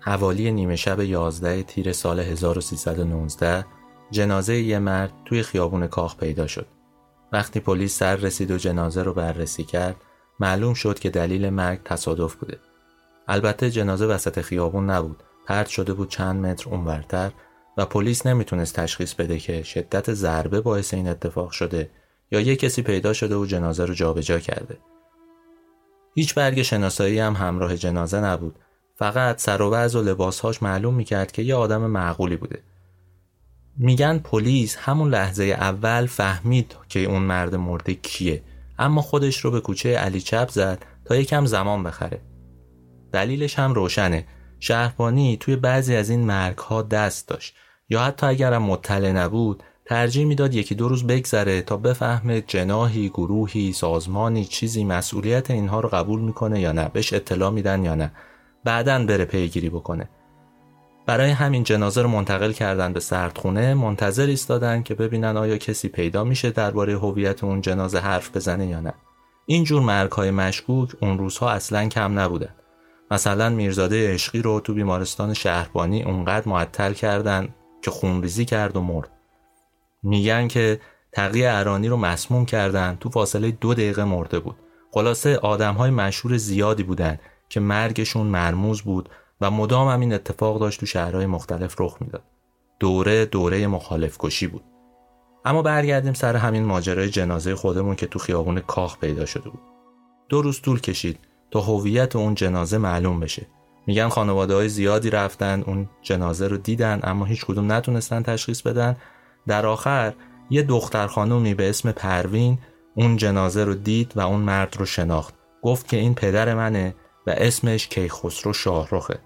حوالی نیمه شب 11 تیر سال 1319 جنازه یه مرد توی خیابون کاخ پیدا شد. وقتی پلیس سر رسید و جنازه رو بررسی کرد، معلوم شد که دلیل مرگ تصادف بوده. البته جنازه وسط خیابون نبود، پرت شده بود چند متر اونورتر و پلیس نمی‌تونست تشخیص بده که شدت ضربه باعث این اتفاق شده یا یه کسی پیدا شده و جنازه رو جابجا کرده. هیچ برگ شناسایی هم همراه جنازه نبود. فقط سر و و لباسهاش معلوم می‌کرد که یه آدم معقولی بوده. میگن پلیس همون لحظه اول فهمید که اون مرد مرده کیه اما خودش رو به کوچه علی چپ زد تا یکم زمان بخره. دلیلش هم روشنه. شهربانی توی بعضی از این مرگ ها دست داشت یا حتی اگرم مطلع نبود ترجیح می‌داد یکی دو روز بگذره تا بفهمه جناهی گروهی سازمانی چیزی مسئولیت اینها رو قبول می‌کنه یا نه بهش اطلاع میدن یا نه بعدا بره پیگیری بکنه. برای همین جنازه رو منتقل کردن به سردخونه منتظر ایستادن که ببینن آیا کسی پیدا میشه درباره هویت اون جنازه حرف بزنه یا نه. این جور مرگ های مشکوک اون روزها اصلا کم نبودن. مثلا میرزاده عشقی رو تو بیمارستان شهربانی اونقدر معطل کردن که خونریزی کرد و مرد. میگن که تقی ارانی رو مسموم کردن تو فاصله دو دقیقه مرده بود. خلاصه آدم های مشهور زیادی بودن. که مرگشون مرموز بود و مدام هم این اتفاق داشت تو شهرهای مختلف رخ می‌داد. دوره دوره مخالف کشی بود. اما برگردیم سر همین ماجرای جنازه خودمون که تو خیابون کاخ پیدا شده بود. دو روز طول کشید تا هویت اون جنازه معلوم بشه. میگن خانواده های زیادی رفتن اون جنازه رو دیدن اما هیچ کدوم نتونستن تشخیص بدن. در آخر یه دختر خانومی به اسم پروین اون جنازه رو دید و اون مرد رو شناخت. گفت که این پدر منه اسمش کیخسرو شاهرخه.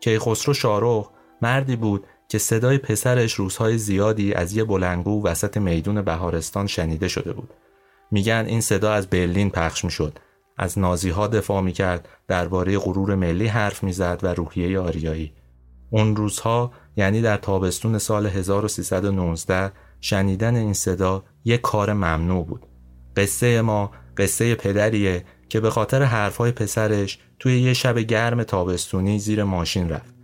کیخسرو شاهرخ مردی بود که صدای پسرش روزهای زیادی از یه بلنگو وسط میدون بهارستان شنیده شده بود. میگن این صدا از برلین پخش می‌شد. از نازی ها دفاع می‌کرد درباره غرور ملی حرف می‌زد و روحیه آریایی. اون روزها یعنی در تابستون سال 1319 شنیدن این صدا یک کار ممنوع بود. قصه ما قصه پدریه که به خاطر حرفهای پسرش توی یه شب گرم تابستونی زیر ماشین رفت.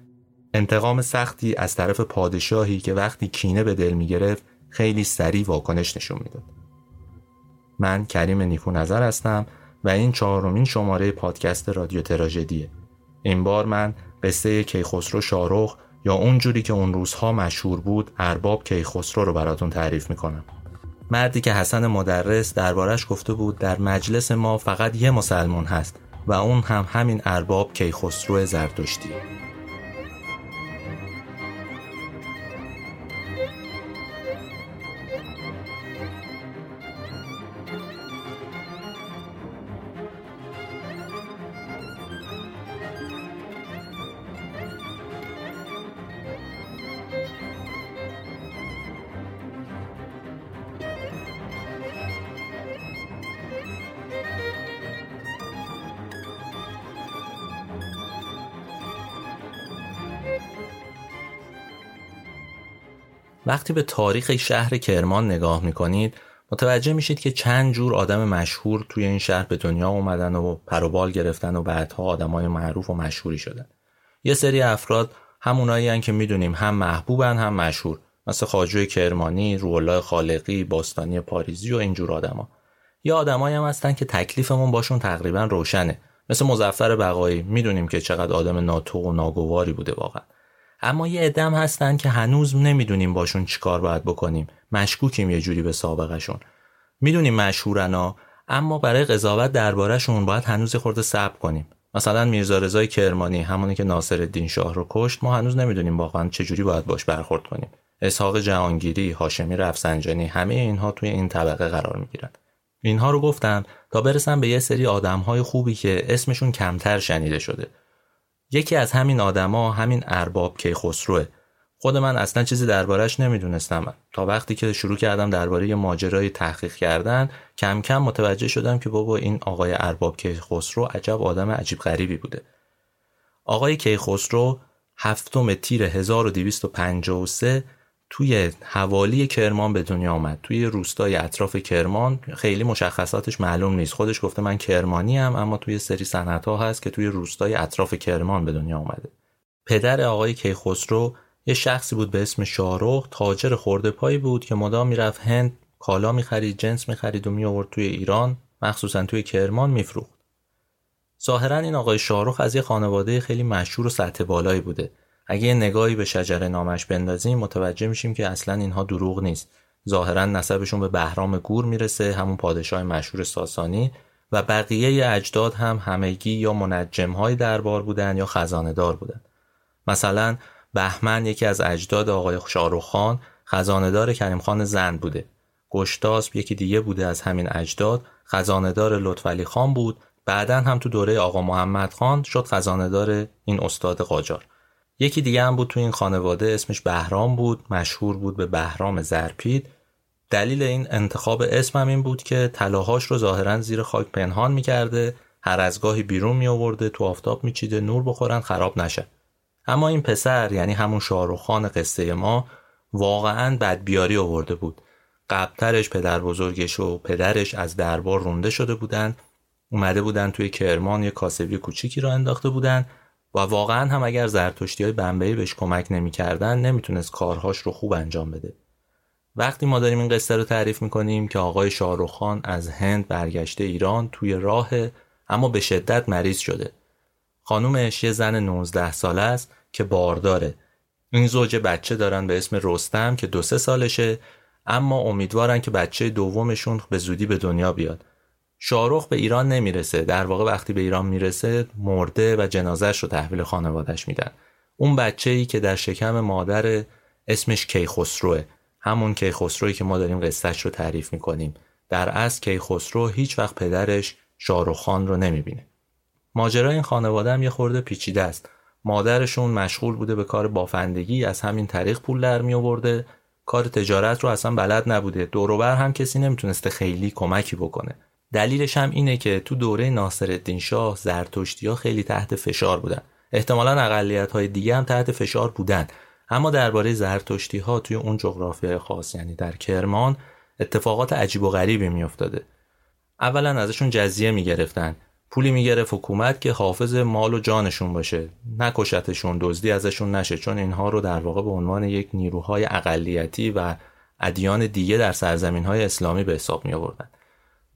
انتقام سختی از طرف پادشاهی که وقتی کینه به دل می‌گرفت خیلی سریع واکنش نشون می‌داد. من کریم نیکو نظر هستم و این چهارمین شماره پادکست رادیو تراژدیه. این بار من قصه کیخسرو شارخ یا اونجوری که اون روزها مشهور بود ارباب کیخسرو رو براتون تعریف می‌کنم. مردی که حسن مدرس دربارش گفته بود در مجلس ما فقط یه مسلمان هست و اون هم همین ارباب کیخسرو زردشتی. وقتی به تاریخ شهر کرمان نگاه می‌کنید متوجه میشید که چند جور آدم مشهور توی این شهر به دنیا اومدن و پروبال گرفتن و بعدها آدمای معروف و مشهوری شدن. یه سری افراد همونایی که می‌دونیم هم محبوبن هم مشهور. مثل خاجوی کرمانی، روحالله خالقی، باستانی پاریزی و اینجور آدما. یه آدمایی هم هستن که تکلیفمون باشون تقریبا روشنه. مثل مزفر بقایی. می‌دونیم که چقدر آدم ناتو و ناگواری بوده واقعا. اما یه ادم هستن که هنوز نمی‌دونیم باشون چیکار باید بکنیم. مشکوکیم یه جوری به سابقشون می‌دونیم مشهورن اما برای قضاوت دربارهشون باید هنوز خورده صبر کنیم. مثلا میرزا رضای کرمانی همونی که ناصر الدین شاه رو کشت ما هنوز نمی‌دونیم واقعا چجوری باید باش برخورد کنیم. اسحاق جهانگیری هاشمی رفسنجانی همه اینها توی این طبقه قرار می‌گیرن. اینها رو گفتم تا برسم به یه سری آدمهای خوبی که اسمشون کمتر شنیده شده. یکی از همین آدما همین ارباب کیخسروه. خود من اصلا چیزی دربارهش نمی‌دونستم. تا وقتی که شروع کردم درباره ماجرای تحقیق کردن کم کم متوجه شدم که بابا این آقای ارباب کیخسرو عجب آدم عجیب غریبی بوده. آقای کیخسرو هفتم تیر 1253 توی حوالی کرمان به دنیا آمد. توی روستای اطراف کرمان خیلی مشخصاتش معلوم نیست. خودش گفته من کرمانی هم اما توی سری صنعت ها هست که توی روستای اطراف کرمان به دنیا آمده. پدر آقای کیخسرو یه شخصی بود به اسم شاروخ تاجر خورده پایی بود که مدام می‌رفت هند کالا می‌خرید جنس می‌خرید و میآورد توی ایران مخصوصا توی کرمان میفروخت. ظاهرا این آقای شاروخ از یه خانواده خیلی مشهور و سطح بالایی بوده. اگه نگاهی به شجر نامش بندازیم متوجه میشیم که اصلا اینها دروغ نیست. ظاهرا نسبشون به بهرام گور می‌رسه همون پادشاه مشهور ساسانی و بقیه اجداد هم همگی یا منجم های دربار بودن یا خزانه دار بودن. مثلا بهمن یکی از اجداد آقای شاروخان خزاندار کریم خان زند بوده. گشتاسب یکی دیگه بوده از همین اجداد خزاندار لطفعلی خان بود. بعدا هم تو دوره آقا محمد خان شد خزاندار این استاد قاجار. یکی دیگه هم بود تو این خانواده اسمش بهرام بود مشهور بود به بهرام زرپید. دلیل این انتخاب اسمم این بود که طلاهاش رو ظاهرا زیر خاک پنهان می‌کرده هر از گاهی بیرون می آورده تو آفتاب میچیده نور بخورن خراب نشه. اما این پسر یعنی همون شاروخان قصه ما واقعا بدبیاری آورده بود. قبلترش پدر بزرگش و پدرش از دربار رونده شده بودن اومده بودن توی کرمان یه کاسبی کوچیکی را انداخته بودن. و واقعا هم اگر زرتشتی های بمبئی بهش کمک نمی‌کردن نمی‌تونست کارهاش رو خوب انجام بده. وقتی ما داریم این قصه رو تعریف می‌کنیم که آقای شاروخان از هند برگشته ایران توی راه اما به شدت مریض شده. خانومش یه زن 19 ساله است که بارداره. این زوج بچه دارن به اسم رستم که دو سه سالشه اما امیدوارن که بچه دومشون به زودی به دنیا بیاد. شاروخ به ایران نمی‌رسه. در واقع وقتی به ایران می‌رسه مرده و جنازش رو تحویل خانوادش میدن. اون بچه ای که در شکم مادر اسمش کیخسروه همون کیخسروی که ما داریم قصهش رو تعریف می‌کنیم. در اصل کیخسرو هیچ وقت پدرش شاروخ خان رو نمی‌بینه. ماجرای این خانواده هم یه خورده پیچیده است. مادرشون مشغول بوده به کار بافندگی از همین طریق پول در می آورده کار تجارت رو اصلا بلد نبوده. دوروبر هم کسی نمی‌تونسته خیلی کمکی بکنه. دلیلش هم اینه که تو دوره ناصرالدین شاه زرتشتی ها خیلی تحت فشار بودن. احتمالا اقلیت های دیگه هم تحت فشار بودن. اما درباره زرتشتی ها توی اون جغرافیای خاص یعنی در کرمان اتفاقات عجیب و غریبی میافتاده. اولا ازشون جزیه می‌گرفتن. پولی می‌گرفت حکومت که حافظ مال و جانشون باشه. نکشتشون دزدی ازشون نشه چون اینها رو در واقع به عنوان یک نیروهای اقلیتی و ادیان دیگه در سرزمین های اسلامی به حساب می آوردن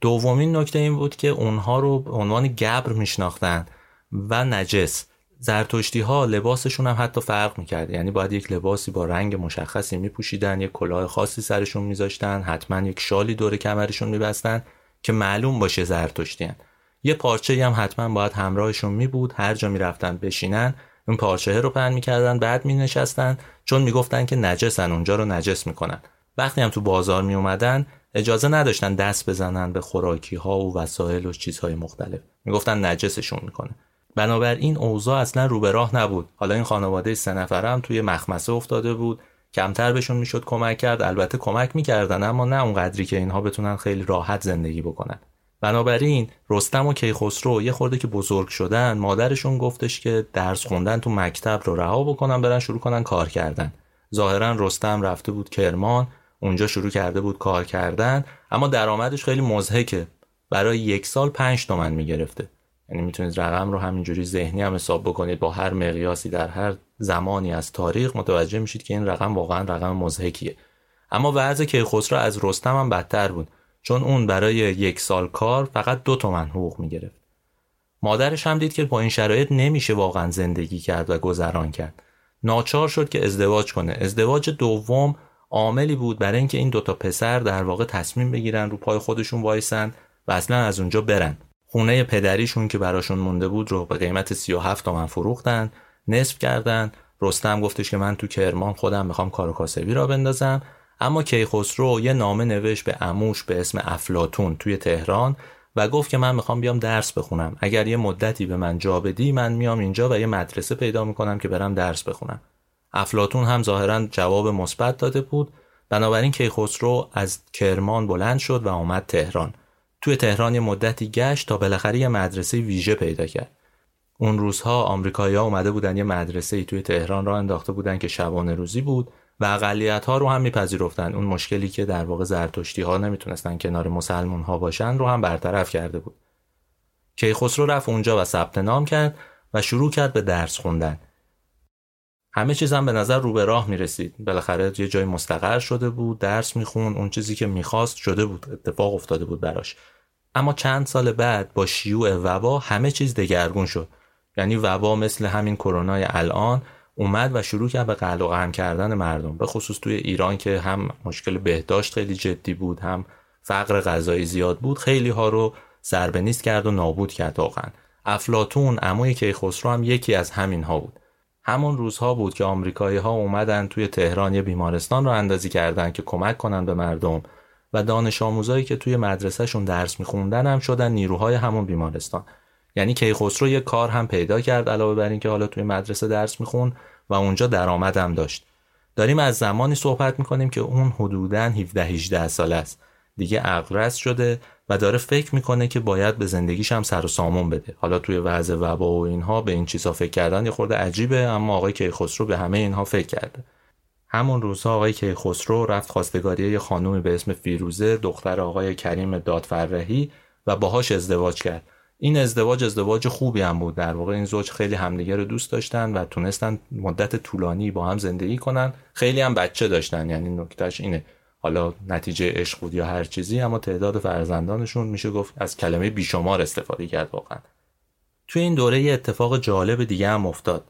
دومین نکته این بود که اونها رو به عنوان گبر میشناختن و نجس. زرتشتی ها لباسشون هم حتی فرق می‌کرد. یعنی باید یک لباسی با رنگ مشخصی میپوشیدن یک کلاه خاصی سرشون میذاشتن حتما یک شالی دور کمرشون میبستن که معلوم باشه زرتشتی یه پارچه هم حتما باید همراهشون می بود هر جا می‌رفتن بشینن اون پارچه رو پهن می‌کردن بعد می نشستن چون می‌گفتن که نجسن اونجا رو نجس می‌کنن. وقتی هم تو بازار می اومدن اجازه نداشتن دست بزنن به خوراکی ها و وسایل و چیزهای مختلف. می‌گفتن نجسشون می‌کنه. بنابراین اوضاع اصلا رو به راه نبود. حالا این خانواده سه نفره هم توی مخمسه افتاده بود. کمتر بهشون می‌شد کمک کرد. البته کمک می‌کردن اما نه اونقدری که اینها بتونن خیلی راحت زندگی بکنن. بنابراین رستم و کیخسرو یه خورده که بزرگ شدن مادرشون گفتش که درس خوندن تو مکتب رو رها بکنن برن شروع کنن کار کردن. ظاهرا رستم رفته بود کرمان. اونجا شروع کرده بود کار کردن اما درآمدش خیلی مزهکه. برای یک سال پنج تومن می‌گرفته. یعنی می‌تونید رقم رو همینجوری ذهنی هم حساب بکنید با هر مقیاسی در هر زمانی از تاریخ متوجه میشید که این رقم واقعا رقم مزهکیه. اما وضع کیخسرو از رستم هم بدتر بود چون اون برای یک سال کار فقط دو تومن حقوق می‌گرفت. مادرش هم دید که با این شرایط نمیشه واقعا زندگی کرد و گذران کرد. ناچار شد که ازدواج کنه. ازدواج دوم عاملی بود برای اینکه این دوتا پسر در واقع تصمیم بگیرن رو پای خودشون وایسن و اصلا از اونجا برن. خونه پدریشون که براشون مونده بود رو به قیمت 37 تومن فروختن نصف کردن. رستم گفتش که من تو کرمان خودم می‌خوام کار کاسبی را بندازم. اما کیخسرو یه نامه نوشت به اموش به اسم افلاتون توی تهران و گفت که من می‌خوام بیام درس بخونم. اگر یه مدتی به من جا بدی من میام اینجا و یه مدرسه پیدا می‌کنم که برم درس بخونم. افلاتون هم ظاهرا جواب مثبت داده بود. بنابراین کیخسرو از کرمان بلند شد و آمد تهران. توی تهران یه مدتی گشت تا بالاخره یه مدرسه ویژه پیدا کرد. اون روزها آمریکایی‌ها اومده بودن یه مدرسه توی تهران را انداخته بودن که شبانه روزی بود و اقلیت ها رو هم میپذیرفتن. اون مشکلی که در واقع زرتشتی ها نمی‌تونستن کنار مسلمون ها باشن رو هم برطرف کرده بود. کیخسرو رفت اونجا و ثبت نام کرد و شروع کرد به درس خوندن. همه چیز هم به نظر رو به راه می‌رسید. بالاخره یه جای مستقر شده بود درس میخون اون چیزی که می‌خواست شده بود اتفاق افتاده بود براش. اما چند سال بعد با شیوع وبا همه چیز دگرگون شد. یعنی وبا مثل همین کرونای الان اومد و شروع کرد به قلق و کردن مردم. به خصوص توی ایران که هم مشکل بهداشت خیلی جدی بود هم فقر غذایی زیاد بود خیلی ها رو سربنیست کرد و نابود کرد واقعا. افلاتون عموی کیخسرو هم یکی از همین ها بود. همون روزها بود که آمریکایی ها اومدن توی تهران یه بیمارستان رو اندازی کردن که کمک کنن به مردم و دانش آموزایی که توی مدرسهشون درس میخوندن هم شدن نیروهای همون بیمارستان. یعنی کیخسرو یه کار هم پیدا کرد علاوه بر اینکه حالا توی مدرسه درس میخون و اونجا درآمد هم داشت. داریم از زمانی صحبت می‌کنیم که اون حدوداً 17 18 سال است. دیگه عقل شده و داره فکر می‌کنه که باید به زندگیش هم سر و سامون بده. حالا توی وضع وبا و اینها به این چیزها فکر کردن یه خورده عجیبه اما آقای کیخسرو به همه اینها فکر کرده. همون روزها آقای کیخسرو رفت خواستگاری یه خانومی به اسم فیروزه دختر آقای کریم دادفرهی و باهاش ازدواج کرد. این ازدواج ازدواج خوبی هم بود. در واقع این زوج خیلی همدیگه رو دوست داشتن و تونستن مدت طولانی با هم زندگی کنن. خیلی هم بچه داشتن. یعنی نکتهش اینه. حالا نتیجه عشق بود یا هر چیزی اما تعداد فرزندانشون میشه گفت از کلمه بیشمار استفاده کرد واقعا. توی این دوره یه اتفاق جالب دیگه هم افتاد.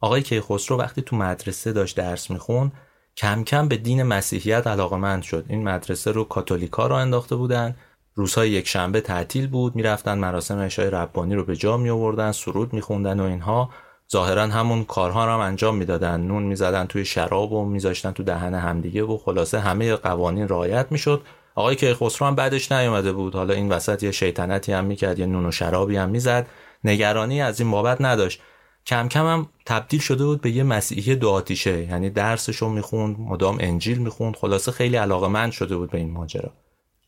آقای کیخسرو وقتی تو مدرسه داشت درس میخون کم کم به دین مسیحیت علاقمند شد. این مدرسه رو کاتولیکا رو انداخته بودن. روزهای یک شنبه تعطیل بود می‌رفتن مراسم عشای ربانی رو به جا می آوردن سرود میخوندن و اینها. ظاهرا همون کارها رو هم انجام می‌دادن. نون می‌زدن توی شراب و میذاشتن تو دهن همدیگه و خلاصه همه قوانین رعایت می‌شد. آقای کیخسرو هم بعدش نیومده بود. حالا این وسط یه شیطنتی هم می‌کرد یه نون و شرابی هم می‌زد. نگرانی از این بابت نداشت. کم کم هم تبدیل شده بود به یه مسیحی دو آتیشه. یعنی درسشو می‌خوند مدام انجیل می‌خوند. خلاصه خیلی علاقه شده بود به این ماجرا.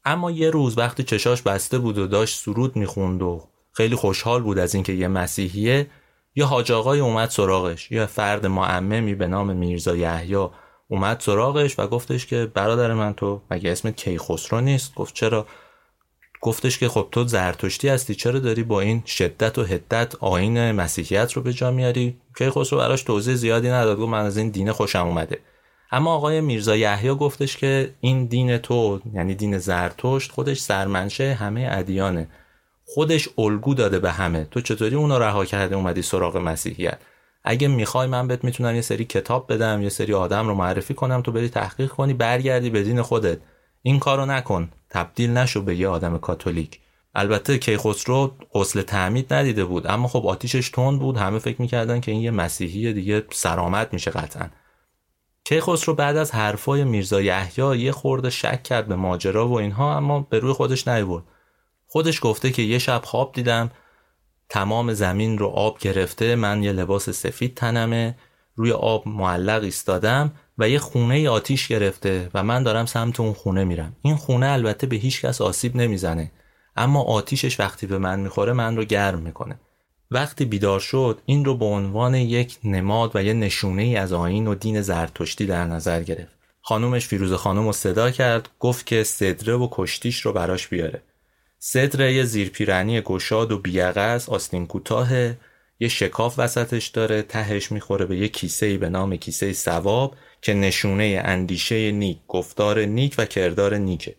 اما یه روز وقتی چشاش بسته بود و داشت سرود می‌خوند و خیلی خوشحال بود از اینکه یه مسیحیه یه حاج آقای اومد سراغش یه فرد معممی به نام میرزا یحیی اومد سراغش و گفتش که برادر من تو مگه اسمت کیخسرو نیست؟ گفت چرا؟ گفتش که خب تو زرتشتی هستی چرا داری با این شدت و حدت آین مسیحیت رو به جا میاری؟ کیخسرو براش توضیح زیادی نداد گفت من از این دین خوشم اومده. اما آقای میرزا یحیی گفتش که این دین تو یعنی دین زرتشت خودش سرمنشه همه ادیانه. خودش الگو داده به همه. تو چطوری اونو رها کرده اومدی سراغ مسیحیت؟ اگه می‌خوای من بهت می‌تونم یه سری کتاب بدم یه سری آدم رو معرفی کنم تو بری تحقیق کنی برگردی به دین خودت. این کارو نکن. تبدیل نشو به یه آدم کاتولیک. البته کیخسرو غسل تعمید ندیده بود اما خب آتیشش تند بود. همه فکر می‌کردن که این یه مسیحی دیگه سرآمد میشه قطعا. کیخسرو بعد از حرفای میرزا یحیی یه خورده شک کرد به ماجرا و اینها اما به روی خودش نیورد. خودش گفته که یه شب خواب دیدم تمام زمین رو آب گرفته من یه لباس سفید تنمه روی آب معلق ایستادم و یه خونه آتیش گرفته و من دارم سمت اون خونه میرم. این خونه البته به هیچ کس آسیب نمی‌زنه اما آتیشش وقتی به من می‌خوره من رو گرم می‌کنه. وقتی بیدار شد این رو به عنوان یک نماد و یه نشونه ای از آین و دین زرتشتی در نظر گرفت. خانومش فیروز خانم رو صدا کرد گفت که صدره و کشتیش رو براش بیاره. صدره یه زیرپیرنی گشاد و بیعقه آستین کوتاه یه شکاف وسطش داره تهش می‌خوره به یه کیسه به نام کیسه سواب که نشونه اندیشه نیک گفتار نیک و کردار نیکه.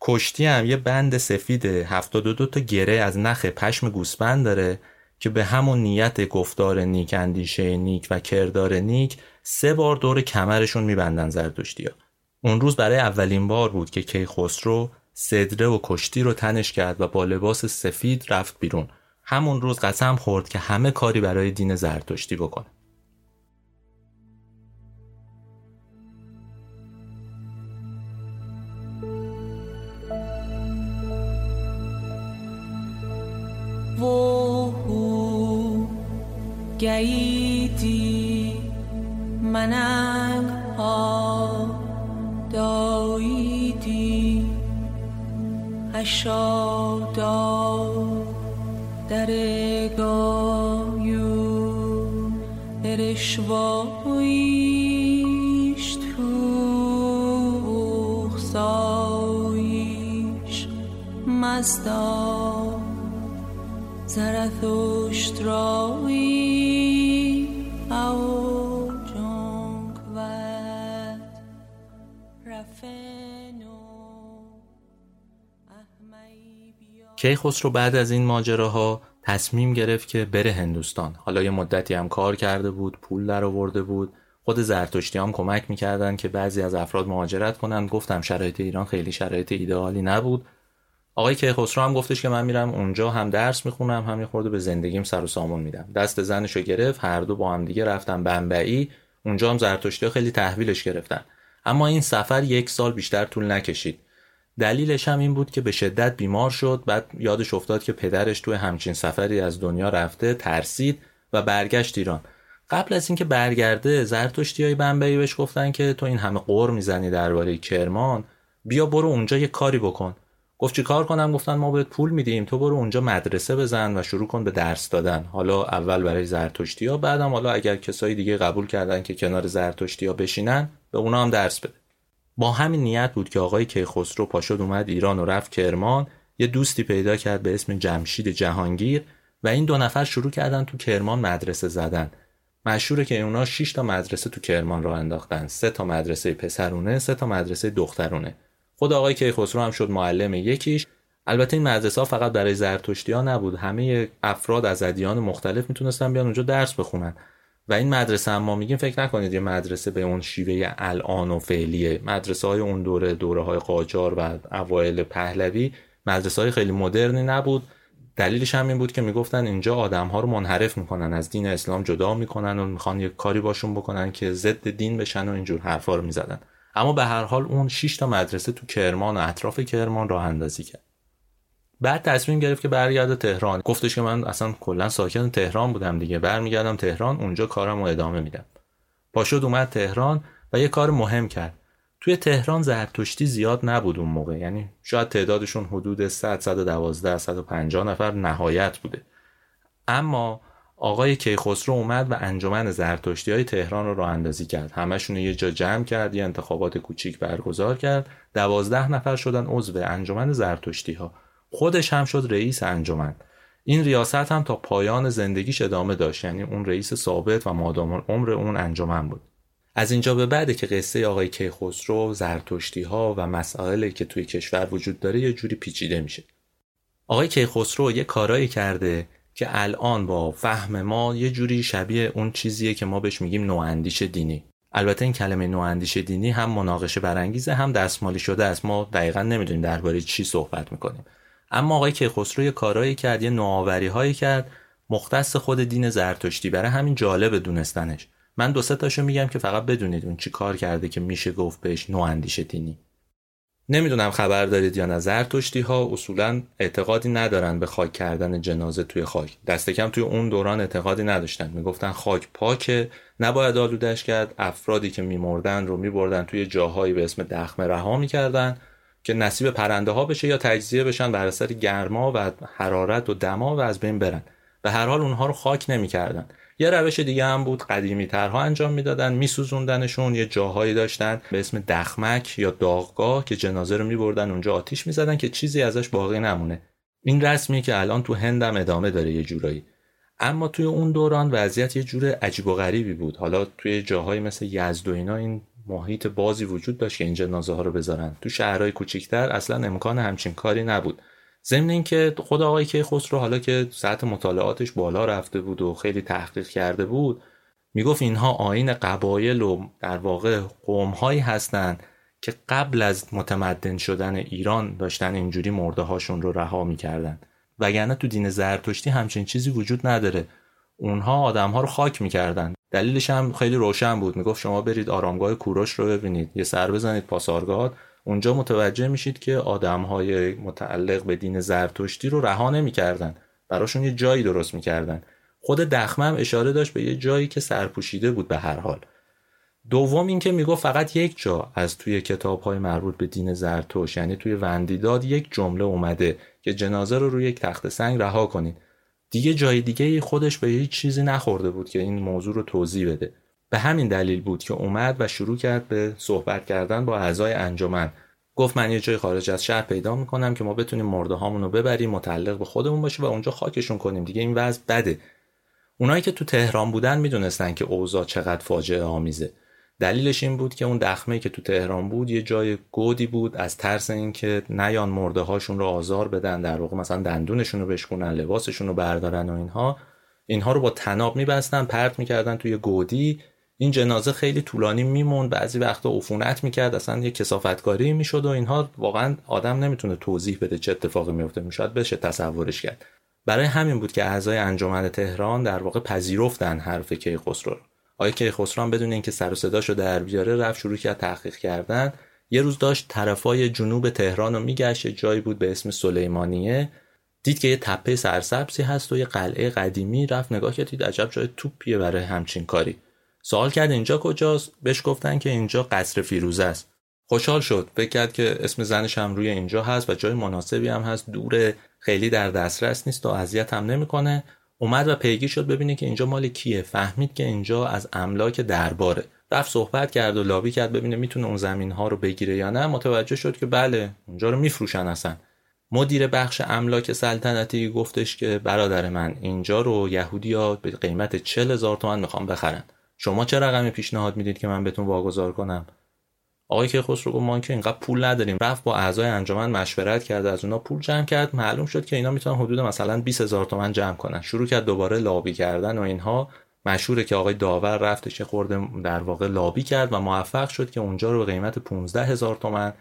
کشتی هم یه بند سفید 72 تا گره از نخ پشم گوسفند داره که به همون نیت گفتار نیک اندیشه نیک و کردار نیک سه بار دور کمرشون میبندن زرتشتیا اون روز برای اولین بار بود که کیخسرو صدره و کشتی رو تنش کرد و با لباس سفید رفت بیرون. همون روز قسم خورد که همه کاری برای دین زرتشتی بکنه. گیتی مننگ ها داییدی اشادا در گایو ارشوایش تو سایش مزدا زرثشت رایی اوجا کیخسرو بعد از این ماجراها تصمیم گرفت که بره هندوستان. حالا یه مدتی هم کار کرده بود پول در آورده بود. خود زرتشتی هم کمک می‌کردن که بعضی از افراد مهاجرت کنن. گفتم شرایط ایران خیلی شرایط ایدئالی نبود. آقای کیخسرو هم گفتش که من میرم اونجا هم درس می‌خونم هم یه به زندگیم سر و سامون میدم. دست زنشو گرفت هر دو با هم دیگه رفتن بمبئی اونجا هم زرتشتی خیلی تحویلش گرفتن. اما این سفر یک سال بیشتر طول نکشید. دلیلش هم این بود که به شدت بیمار شد بعد یادش افتاد که پدرش توی همچین سفری از دنیا رفته ترسید و برگشت ایران. قبل از اینکه برگرده زرتشتی های بمبئی بهش گفتن که تو این همه قور می‌زنی درباره کرمان بیا برو اونجا یه کاری بکن. گفت چی کار کنم؟ گفتن ما بهت پول میدیم تو برو اونجا مدرسه بزن و شروع کن به درس دادن. حالا اول برای زرتشتی ها بعدم حالا اگر کسایی دیگه قبول کردن که کنار زرتشتی بشینن به اونا هم درس بده. با همین نیت بود که آقای کیخسرو پاشد اومد ایران و رفت کرمان. یه دوستی پیدا کرد به اسم جمشید جهانگیر و این دو نفر شروع کردن تو کرمان مدرسه زدن. مشهوره که اونا 6 تا مدرسه تو کرمان را انداختن. سه تا مدرسه پسرونه سه تا مدرسه دخترونه. خود آقای کیخسرو هم شد معلم یکیش. البته این مدرسه ها فقط برای زرتشتی ها نبود. همه افراد از ادیان مختلف می‌تونستن بیان اونجا درس بخونن. و این مدرسه هم ما میگیم فکر نکنید یه مدرسه به اون شیوه الان و فعلیه. مدرسه های اون دوره دوره های قاجار و اوایل پهلوی مدرسه های خیلی مدرنی نبود. دلیلش هم این بود که می‌گفتن اینجا آدم ها رو منحرف می‌کنن از دین اسلام جدا می‌کنن و می‌خوان یه کاری باشون بکنن که ضد دین بشن و اینجور حرفا رو می‌زدن. اما به هر حال اون 6 تا مدرسه تو کرمان و اطراف کرمان راه اندازی کرد. بعد تصمیم گرفت که برگرده تهران. گفتش که من اصلا کلا ساکن تهران بودم دیگه. برمیگردم تهران اونجا کارم رو ادامه میدم. پاشد اومد تهران و یه کار مهم کرد. توی تهران زرتشتی زیاد نبود اون موقع. یعنی شاید تعدادشون حدود 100 112 150 نفر نهایت بوده. اما آقای کیخسرو اومد و انجمن زرتشتی های تهران رو راه اندازی کرد. همشون یه جا جمع کرد یه انتخابات کوچیک برگزار کرد. دوازده نفر شدن عضو انجمن زرتشتی ها خودش هم شد رئیس انجمن. این ریاست هم تا پایان زندگیش ادامه داشت. یعنی اون رئیس ثابت و مادام عمر اون انجمن بود. از اینجا به بعد که قصه آقای کیخسرو زرتشتی ها و مسائلی که توی کشور وجود داره یه جوری پیچیده میشه. آقای کیخسرو یه کارایی کرده که الان با فهم ما یه جوری شبیه اون چیزیه که ما بهش میگیم نواندیش دینی. البته این کلمه نواندیش دینی هم مناقشه برانگیزه هم دستمالی شده است. ما دقیقا نمی‌دونیم درباره چی صحبت می‌کنیم. اما آقای کیخسرو یه کارایی کرد یه نوآوری هایی کرد. مختص خود دین زرتشتی. برای همین جالب دونستنش. من دو سه تاشو میگم که فقط بدونید اون چی کار کرده که میشه گفت بهش نواندیش دینی نمی‌دونم خبر دارید یا نه. زرتشتی ها اصولا اعتقادی ندارن به خاک کردن جنازه توی خاک. دست کم توی اون دوران اعتقادی نداشتن. می‌گفتن خاک پاکه. نباید آلودش کرد. افرادی که میمردن رو میبردن توی جاهایی به اسم دخمه رها می‌کردن. که نصیب پرنده ها بشه یا تجزیه بشن بر اثر گرما و حرارت و دما و از بین برن. به هر حال اونها رو خاک نمی‌کردن. یه روش دیگه هم بود قدیمی ترها انجام می‌دادن میسوزوندنشون یه جاهایی داشتن به اسم دخمک یا داغگاه که جنازه رو میبردن اونجا آتیش می‌زدن که چیزی ازش باقی نمونه. این رسمی که الان تو هندم ادامه داره یه جورایی. اما توی اون دوران وضعیت یه جور عجیب و غریبی بود. حالا توی جاهایی مثل یزد و اینا این محیط بازی وجود داشت که این جنازه ها رو بذارن. تو شهرهای کوچیکتر اصلا امکان همچین کاری نبود. ضمن اینکه خود آقای کیخسرو حالا که سطح مطالعاتش بالا رفته بود و خیلی تحقیق کرده بود می‌گفت اینها آین قبایل و در واقع قومهایی هستند که قبل از متمدن شدن ایران داشتن اینجوری مرده هاشون رو رها می‌کردن. وگرنه تو دین زرتشتی همچین چیزی وجود نداره. اونها آدم ها رو خاک می‌کردن. دلیلش هم خیلی روشن بود. می‌گفت شما برید آرامگاه کوروش رو ببینید. یه سر بزنید پاسارگاد اونجا متوجه میشید که آدم های متعلق به دین زرتشتی رو رها نمی‌کردن. براشون یه جایی درست می‌کردن. خود دخمه هم اشاره داشت به یه جایی که سرپوشیده بود به هر حال. دوم اینکه می‌گفت فقط یک جا از توی کتاب های مربوط به دین زرتوش یعنی توی وندیداد یک جمله اومده که جنازه رو روی یک تخت سنگ رها کنید. دیگه جای دیگه خودش به هیچ چیزی نخورده بود که این موضوع رو توضیح بده. به همین دلیل بود که اومد و شروع کرد به صحبت کردن با اعضای انجمن. گفت من یه جای خارج از شهر پیدا می‌کنم که ما بتونیم مرده رو ببریم متعلق به خودمون باشه و اونجا خاکشون کنیم. دیگه این وضع بده. اونایی که تو تهران بودن می‌دونستن که اوضاع چقدر فاجعه آمیزه. دلیلش این بود که اون دخمه که تو تهران بود یه جای گودی بود از ترس اینکه نیان مرده هاشون رو آزار بدن در واقع مثلا دندونشون رو بشکنن لباسشون رو بردارن و اینها. اینها رو با تناب میبستن پرت می‌کردن توی گودی. این جنازه خیلی طولانی میموند بعضی وقتا عفونت می‌کرد اصلا یه کسافتکاری می‌شد و اینها واقعا آدم نمی‌تونه توضیح بده چه اتفاقی میفته می‌شد بشه تصورش کرد. برای همین بود که اعضای انجمن تهران در واقع پذیرفتن حرف کیخسرو رو. آقای هم بدون اینکه سر و صداشو در بیاره رفت شروع کرد تحقیق کردن. یه روز داشت طرفای جنوب تهران رو میگشت جایی بود به اسم سلیمانیه. دید که یه تپه سرسبزی هست و یه قلعه قدیمی. رفت نگاه کرد دید عجب جای توپیه برای همچین کاری. سوال کرد اینجا کجاست؟ بهش گفتن که اینجا قصر فیروزه است. خوشحال شد. فکر کرد که اسم زنش هم روی اینجا هست و جای مناسبی هم هست. دور خیلی در دسترس نیست و اذیت هم نمی‌کنه. اومد و پیگیر شد ببینه که اینجا مال کیه. فهمید که اینجا از املاک درباره. رفت صحبت کرد و لابی کرد ببینه می‌تونه اون زمین ها رو بگیره یا نه. متوجه شد که بله اونجا رو میفروشن اصلا. مدیر بخش املاک سلطنتی گفتش که برادر من اینجا رو یهودی ها به قیمت چل هزار تومن می‌خوام بخرن. شما چه رقمی پیشنهاد می‌دید که من بهتون واگذار کنم؟ آقای که خسرو گفت ما که اینقدر پول نداریم. رفت با اعضای انجمن مشورت کرد از اونا پول جمع کرد. معلوم شد که اینا می‌تونن حدود مثلا 20 هزار تومن جمع کنن. شروع کرد دوباره لابی کردن و اینها. مشهوره که آقای داور رفتش خورده در واقع لابی کرد و موفق شد که اونجا رو به قیمت 15 هزار تومن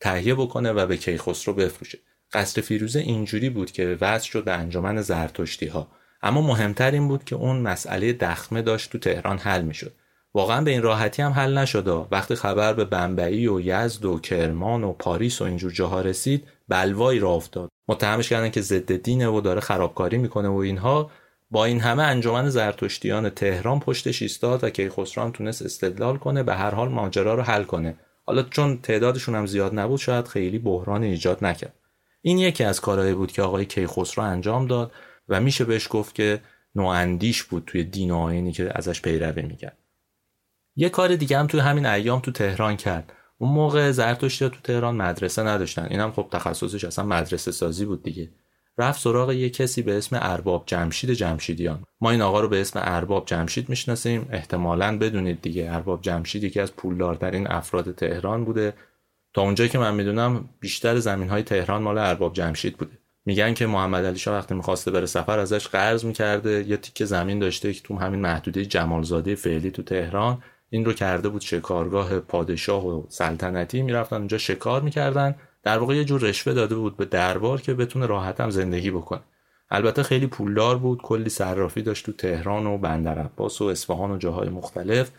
تهیه بکنه و به کیخسرو بفروشه. قصر فیروزه اینجوری بود که وضع شد به انجمن زرتشتی ها اما مهمتر این بود که اون مسئله دخمه داشت تو تهران حل می‌شد. واقعا به این راحتی هم حل نشد وقتی خبر به بمبئی و یزد و کرمان و پاریس و اینجور جاها رسید بلوایی را افتاد. متهمش کردن که ضد دینه و داره خرابکاری می‌کنه و اینها. با این همه انجمن زرتشتیان تهران پشتش ایستاد و کیخسرو تونست استدلال کنه به هر حال ماجرا رو حل کنه. حالا چون تعدادشون هم زیاد نبود شاید خیلی بحران ایجاد نکرد. این یکی از کارهایی بود که آقای کیخسرو انجام داد و میشه بهش گفت که نواندیش بود توی دین آینی که ازش پیروی می‌کرد. یه کار دیگه هم توی همین ایام تو تهران کرد. اون موقع زرتشتی تو تهران مدرسه نداشتن. اینم خب تخصصش اصلا مدرسه سازی بود دیگه. رفت سراغ یه کسی به اسم ارباب جمشید جمشیدیان. ما این آقا رو به اسم ارباب جمشید می‌شناسیم. احتمالا بدونید دیگه. ارباب جمشید یکی از پولدارترین افراد تهران بوده. تا اونجایی که من می‌دونم بیشتر زمین های تهران مال ارباب جمشید بوده. میگن که محمد علی وقتی می‌خواسته بره سفر ازش قرض می‌کرده. یه تیکه زمین داشته که تو همین محدوده جمالزاده فعلی تو تهران. این رو کرده بود شکارگاه پادشاه و سلطنتی. می‌رفتن اونجا شکار می‌کردن. در واقع یه جور رشوه داده بود به دربار که بتونه راحت هم زندگی بکنه. البته خیلی پولدار بود کلی صرافی داشت تو تهران و بندر عباس و اصفهان و جاهای مختلف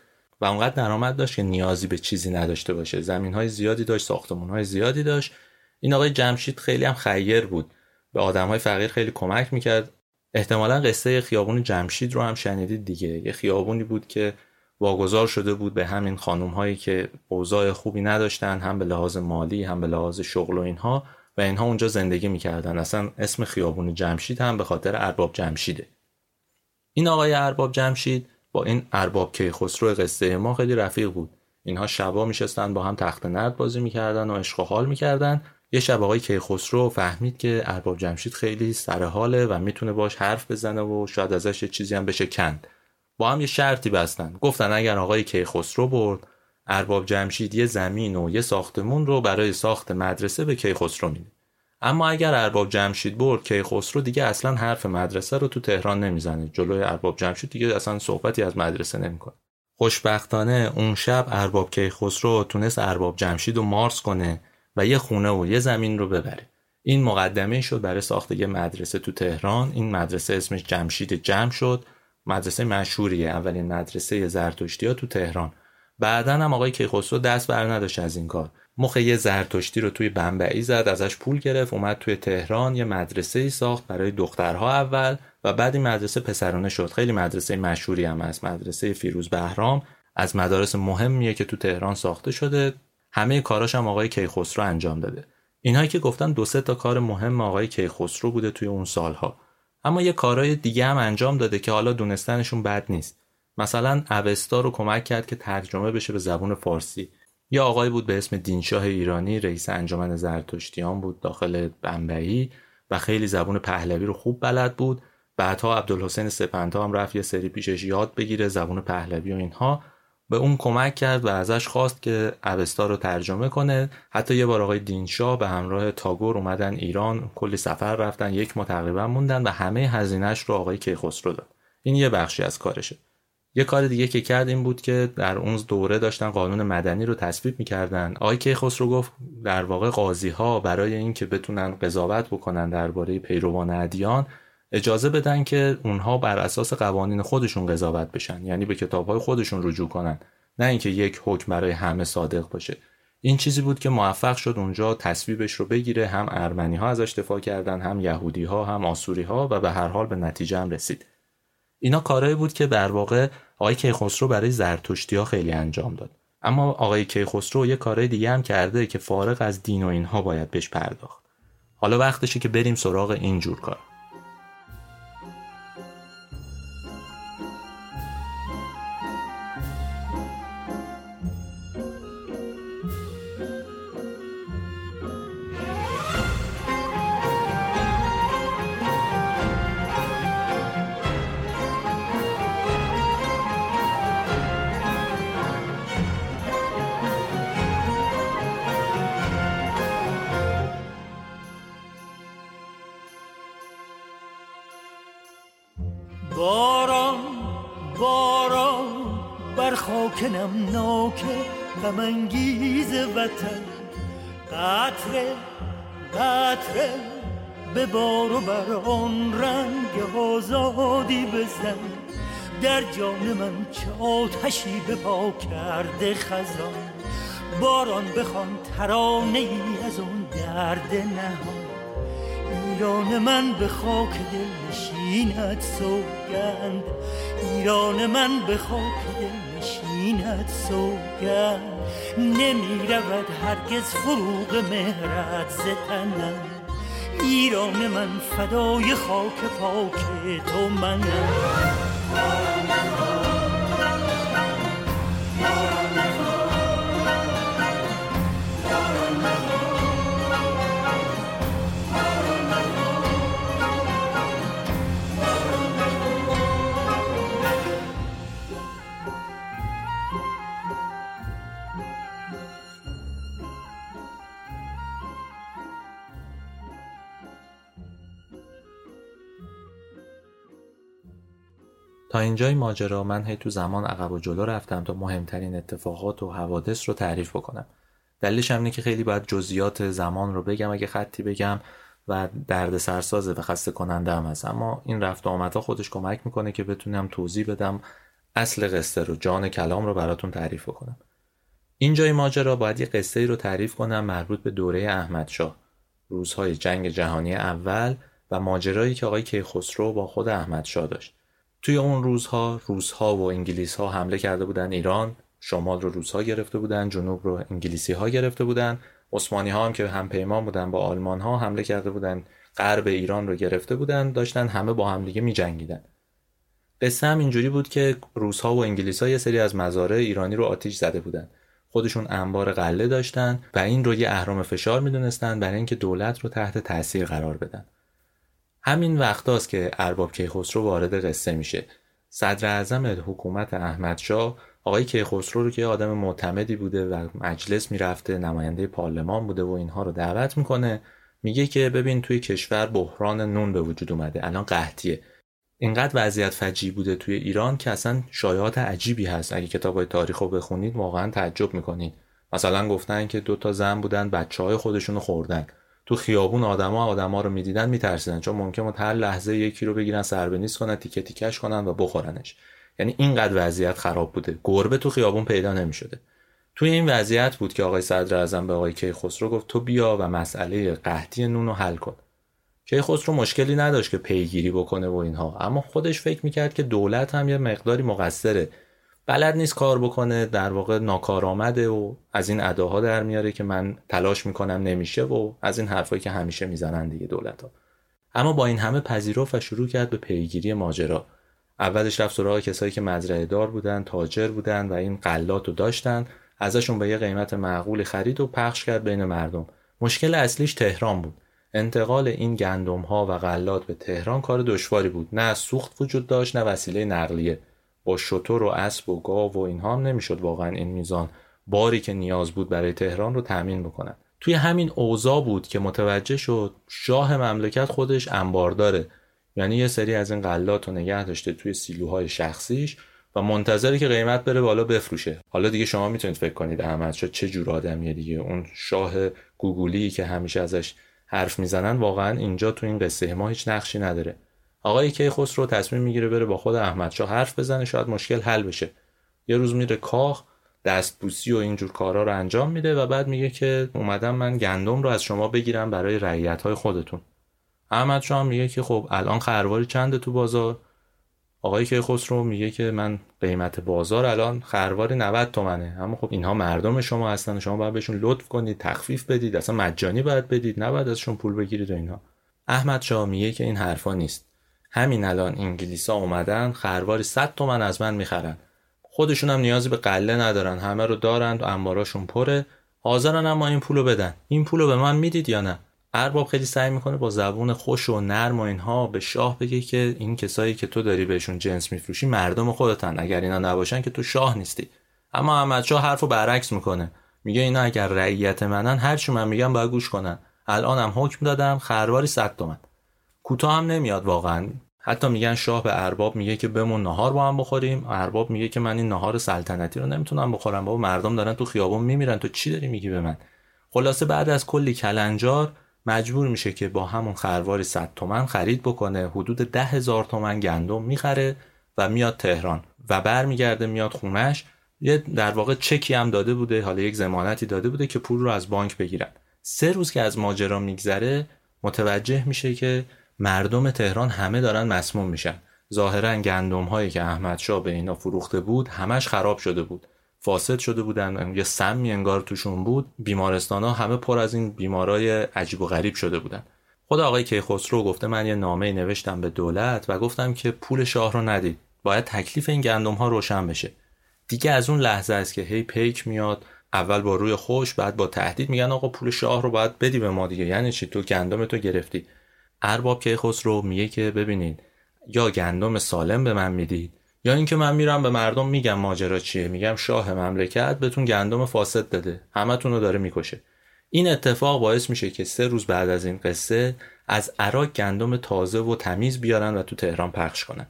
و اونقدر درآمد داشت که نیازی به چیزی نداشته باشه. زمین های زیادی داشت ساختمون های زیادی داشت. این آقای جمشید خیلی هم خیر بود. به آدم های فقیر خیلی کمک می‌کرد. احتمالا قصه خیابون جمشید رو هم شنیدید دیگه. یه خیابونی بود که واگذار شده بود به همین خانم هایی که اوضاع خوبی نداشتن هم به لحاظ مالی هم به لحاظ شغل و اینها. و اینها اونجا زندگی می‌کردن. اصلا اسم خیابون جمشید هم به خاطر ارباب جمشیده. این آقای ارباب جمشید با این ارباب کیخسرو قصه ما خیلی رفیق بود. اینها شبا میشستن با هم تخت نرد بازی می‌کردن و عشق و حال می‌کردن. یه شب آقای کیخسرو فهمید که ارباب جمشید خیلی سر حاله و می‌تونه باش حرف بزنه و شاید ازش چیزی هم بشه کند. با هم یه شرطی بستن. گفتن اگر آقای کیخسرو برد ارباب جمشید یه زمین و یه ساختمون رو برای ساخت مدرسه به کیخسرو میده. اما اگر ارباب جمشید برد کیخسرو دیگه اصلا حرف مدرسه رو تو تهران نمی‌زنه. جلوی ارباب جمشید دیگه اصلا صحبتی از مدرسه نمی‌کنه. خوشبختانه اون شب ارباب کیخسرو تونست ارباب جمشید رو مارس کنه و یه خونه و یه زمین رو ببره. این مقدمه شد برای ساخت یه مدرسه تو تهران. این مدرسه اسمش جمشید جمع شد. مدرسه مشهوریه اولین مدرسه زرتشتی ها تو تهران. بعدا هم آقای کیخسرو دست بر نداشت از این کار. مخ یه زرتشتی رو توی بمبئی زد ازش پول گرفت اومد توی تهران یه مدرسه ای ساخت برای دخترها اول و بعد این مدرسه پسرانه شد. خیلی مدرسه مشهوری هم هست مدرسه فیروز بهرام. از مدارس مهمیه که تو تهران ساخته شده. همه کاراش هم آقای کیخسرو انجام داده. اینهایی که گفتن دو سه تا کار مهم آقای کیخسرو بوده توی اون سالها. اما یه کارهای دیگه هم انجام داده که حالا دونستنشون بد نیست. مثلا اوستا رو کمک کرد که ترجمه بشه به زبون فارسی. یه آقای بود به اسم دینشاه ایرانی رئیس انجمن زرتشتیان بود داخل بمبئی و خیلی زبون پهلوی رو خوب بلد بود. بعدها عبدالحسین سپنتا هم رفت یه سری پیشش یاد بگیره زبون پهلوی و اینها. به اون کمک کرد و ازش خواست که اوستا رو ترجمه کنه. حتی یه بار آقای دینشاه به همراه تاگور اومدن ایران کلی سفر رفتن یک ما تقریبا موندن و همه هزینهش رو آقای کیخسرو داد. این یه بخشی از کارشه. یه کار دیگه که کرد این بود که در اون دوره داشتن قانون مدنی رو تصویب می‌کردن. آقای کیخسرو گفت در واقع قاضی ها برای اینکه بتونن قضاوت بکنن درباره پیروان ادیان اجازه بدن که اونها بر اساس قوانین خودشون قضاوت بشن یعنی به کتابهای خودشون رجوع کنن. نه اینکه یک حکم برای همه صادق باشه. این چیزی بود که موفق شد اونجا تصویبش رو بگیره هم ارمنی ها ازش دفاع کردن هم یهودی ها هم آسوری ها و به هر حال به نتیجه هم رسید. اینا کارهایی بود که در واقع آقای کیخسرو برای زرتشتی ها خیلی انجام داد. اما آقای کیخسرو یه کارهای دیگه هم کرده که فارغ از دین و اینها باید بهش پرداخت. حالا وقتشه که بریم سراغ این جور کار. کرده خزان. باران بخوان ترانه ای از اون درد نهان. ایران من به خاک دل نشینت سوگند. ایران من به خاک دل نشینت سوگند. نمی رود هرگز فروغ مهرت زتنم ایران من فدای خاک پاک تو منم. تا اینجای ماجرا من هی تو زمان عقب و جلو رفتم تا مهمترین اتفاقات و حوادث رو تعریف بکنم. دلیلش هم اینه که خیلی باید جزئیات زمان رو بگم اگه خطی بگم و درد سرسازه و خسته کننده هم هست. اما این رفت آمدها خودش کمک می‌کنه که بتونم توضیح بدم اصل قصه رو جان کلام رو براتون تعریف بکنم. اینجای ماجرا باید یه قصه رو تعریف کنم مربوط به دوره احمدشاه روزهای جنگ جهانی اول و ماجرایی که آقای کیخسرو با خود احمدشاه داشت. توی اون روزها روزها و انگلیس ها حمله کرده بودن ایران شمال رو روزها گرفته بودن جنوب رو انگلیسی ها گرفته بودن. عثمانی ها هم که هم پیمان بودن با آلمان ها حمله کرده بودن. غرب ایران رو گرفته بودن داشتن همه با هم دیگه می جنگیدن قصه هم اینجوری بود که روزها و انگلیس ها یه سری از مزارع ایرانی رو آتیش زده بودن. خودشون انبار قله داشتن و این رو یه اهرام فشار می‌دونستن برای اینکه دولت رو تحت تاثیر قرار بدن. همین وقتاست که ارباب کیخسرو وارد قصه میشه. صدر اعظم حکومت احمدشاه آقای کیخسرو رو که آدم معتمدی بوده و مجلس می‌رفته نماینده پارلمان بوده و اینها رو دعوت می‌کنه میگه که ببین توی کشور بحران نون به وجود اومده الان قحطیه. اینقدر وضعیت فجی بوده توی ایران که اصلا شایعات عجیبی هست. اگه کتاب تاریخ رو بخونید واقعا تعجب می‌کنید. مثلا گفتن که دو تا زن بودن بچه های خودشون خوردن. تو خیابون آدما آدما رو می‌دیدن میترسیدن. چون ممکن هر لحظه یکی رو بگیرن سربنیز کنن تیکه تیکش کنن و بخورنش. یعنی اینقدر وضعیت خراب بوده. گربه تو خیابون پیدا نمی‌شده. توی این وضعیت بود که آقای صدر اعظم به آقای کیخسرو گفت تو بیا و مسئله قحطی نون رو حل کن. کیخسرو مشکلی نداشت که پیگیری بکنه و اینها. اما خودش فکر می‌کرد که دولت هم یه مقداری مقصره. بلد نیست کار بکنه در واقع ناکارآمده و از این اداها در میاره که من تلاش می‌کنم نمیشه و از این حرفایی که همیشه می‌زنن دیگه دولت ها. اما با این همه پذیرفت و شروع کرد به پیگیری ماجرا. اولش رفت سراغ کسایی که مزرعه دار بودن تاجر بودن و این قلات رو داشتن. ازشون به یه قیمت معقولی خرید و پخش کرد بین مردم. مشکل اصلیش تهران بود. انتقال این گندم ها و غلات به تهران کار دشواری بود. نه سوخت وجود داشت نه وسیله نقلیه. با شطور و اسب و گاو و اینها هم نمی‌شد واقعا این میزان باری که نیاز بود برای تهران رو تامین بکنن. توی همین اوضاع بود که متوجه شد شاه مملکت خودش انبار داره. یعنی یه سری از این غلات رو نگه داشته توی سیلوهای شخصیش و منتظره که قیمت بره بالا بفروشه. حالا دیگه شما می‌تونید فکر کنید احمد شاه چه جور آدمیه دیگه. اون شاه گوگولی که همیشه ازش حرف می‌زنن واقعا اینجا تو این قصه ما هیچ نقشی نداره. آقای کیخسرو تصمیم می‌گیره بره با خود احمد شاه حرف بزنه شاید مشکل حل بشه. یه روز میره کاخ دستبوسی و اینجور کارا رو انجام میده و بعد میگه که اومدم من گندم رو از شما بگیرم برای رعیت های خودتون. احمد شاه میگه که خب الان خرواری چنده تو بازار؟ آقای کیخسرو میگه که من قیمت بازار الان خرواری 90 تومنه. اما خب اینها مردم شما هستن شما باید بهشون لطف کنید تخفیف بدید اصلا مجانی باید بدید نباید ازشون پول بگیرید و اینها. احمد شاه میگه که این حرفا نیست. همین الان انگلیسا اومدن خرواری 100 تومن از من می‌خرن. خودشون هم نیازی به قله ندارن همه رو دارند و انباراشون پره. حاضرن اما این پولو بدن. این پولو به من می‌دید یا نه؟ ارباب خیلی سعی می‌کنه با زبون خوش و نرم و اینها به شاه بگه که این کسایی که تو داری بهشون جنس میفروشی مردم خودتن. اگر اینا نباشن که تو شاه نیستی. اما احمد شاه حرفو برعکس می‌کنه. میگه اینا اگر رعیت منن هر من میگم باید گوش کنن. الانم حکم دادم خرواری 100 تومن. کوتاه هم نمیاد واقعا. حتی میگن شاه به ارباب میگه که بمون نهار با هم بخوریم. ارباب میگه که من این نهار سلطنتی رو نمی‌تونم بخورم. بابا مردم دارن تو خیابون میمیرن. تو چی داری میگی به من؟ خلاصه بعد از کلی کلنجار مجبور میشه که با همون خروار 100 تومن خرید بکنه. حدود ده هزار تومن گندم می‌خره و میاد تهران. و برمیگرده میاد خونش. یه در واقع چکی هم داده بوده. حالا یک زمانتی داده بوده که پول رو از بانک بگیرن. سه روز که از ماجرا میگذره متوجه میشه که مردم تهران همه دارن مسموم میشن. ظاهرا گندم هایی که احمد شاه به اینا فروخته بود همش خراب شده بود. فاسد شده بودن یه سمی انگار توشون بود. بیمارستان ها همه پر از این بیمارای عجیب و غریب شده بودن. خود آقای کیخسرو گفته من یه نامه نوشتم به دولت و گفتم که پول شاه رو ندید. باید تکلیف این گندم ها روشن بشه. دیگه از اون لحظه است که هی پیک میاد. اول با روی خوش بعد با تهدید میگن آقا پول شاه رو باید بدی به ما دیگه. یعنی چی؟ تو گندم تو گرفتی. ارباب کیخسرو میگه که ببینید یا گندم سالم به من می‌دید یا اینکه من میرم به مردم میگم ماجرا چیه میگم شاه مملکت بهتون گندم فاسد داده همتون رو داره می‌کشه. این اتفاق باعث میشه که سه روز بعد از این قصه از عراق گندم تازه و تمیز بیارن و تو تهران پخش کنن.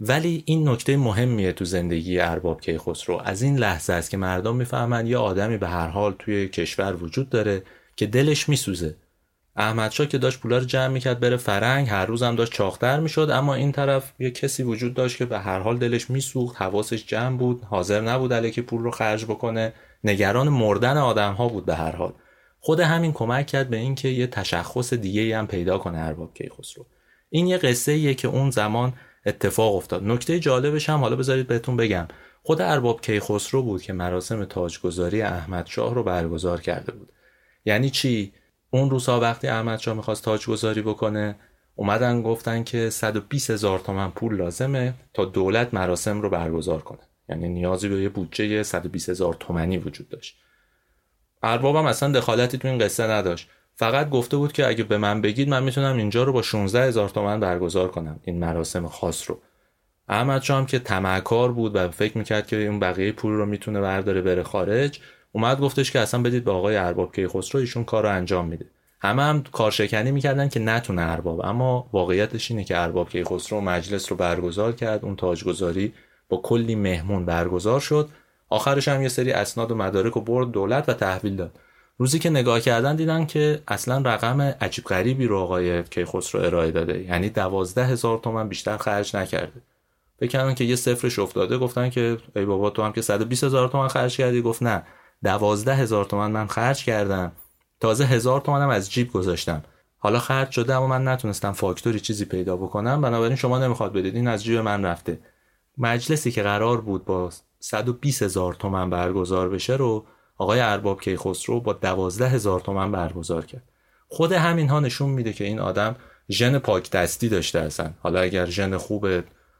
ولی این نکته مهمیه تو زندگی ارباب کیخسرو از این لحظه است که مردم می‌فهمن یه آدمی به هر حال توی کشور وجود داره که دلش میسوزه. احمدشاه که داشت پولا رو جمع می‌کرد بره فرنگ هر روز هم داشت چاختر می‌شد اما این طرف یه کسی وجود داشت که به هر حال دلش میسوخت حواسش جمع بود حاضر نبود که پول رو خرج بکنه. نگران مردن آدم ها بود به هر حال. خود همین کمک کرد به اینکه یه تشخص دیگه هم پیدا کنه ارباب کیخسرو. این یه قصه ایه که اون زمان اتفاق افتاد. نکته جالبش هم حالا بذارید بهتون بگم. خود ارباب کیخسرو بود که مراسم تاجگذاری احمد شاه رو برگزار کرده بود. یعنی چی؟ اون روزها وقتی احمد شاه می‌خواست تاج گذاری بکنه اومدن گفتن که 120 هزار تومن پول لازمه تا دولت مراسم رو برگزار کنه. یعنی نیازی به یه بودجه 120 هزار تومنی وجود داشت. اربابم اصلا دخالتی تو این قصه نداشت. فقط گفته بود که اگه به من بگید من می‌تونم اینجا رو با 16 هزار تومن برگزار کنم این مراسم خاص رو. احمد هم که تمکار بود و فکر می‌کرد که اون بقیه پول رو می‌تونه برداره بره خارج اومد گفتش که اصلا بدید به آقای ارباب کیخسرو ایشون کار رو انجام میده. همه هم کارشکنی می‌کردن که نتونه ارباب. اما واقعیتش اینه که ارباب کیخسرو مجلس رو برگزار کرد اون تاجگذاری با کلی مهمون برگزار شد. آخرش هم یه سری اسناد و مدارک و برد دولت و تحویل داد. روزی که نگاه کردن دیدن که اصلا رقم عجیب غریبی رو آقای کیخسرو ارائه داده. یعنی دوازده هزار تومن بیشتر خرج نکرده. فکر که یه صفرش افتاده گفتن که ای بابا تو هم که 120 هزار تومن خرج کردی؟ گفت نه. دوازده هزار تومن من خرج کردم. تازه هزار تومنم از جیب گذاشتم. حالا خرج شده اما من نتونستم فاکتوری چیزی پیدا بکنم. بنابراین شما نمی‌خواد بدید. این از جیب من رفته. مجلسی که قرار بود با 120 هزار تومن برگزار بشه رو آقای ارباب کیخسرو با دوازده هزار تومن برگزار کرد. خود همین ها نشون میده که این آدم ژن پاک دستی داشته اصلا. حالا اگر ژن خوب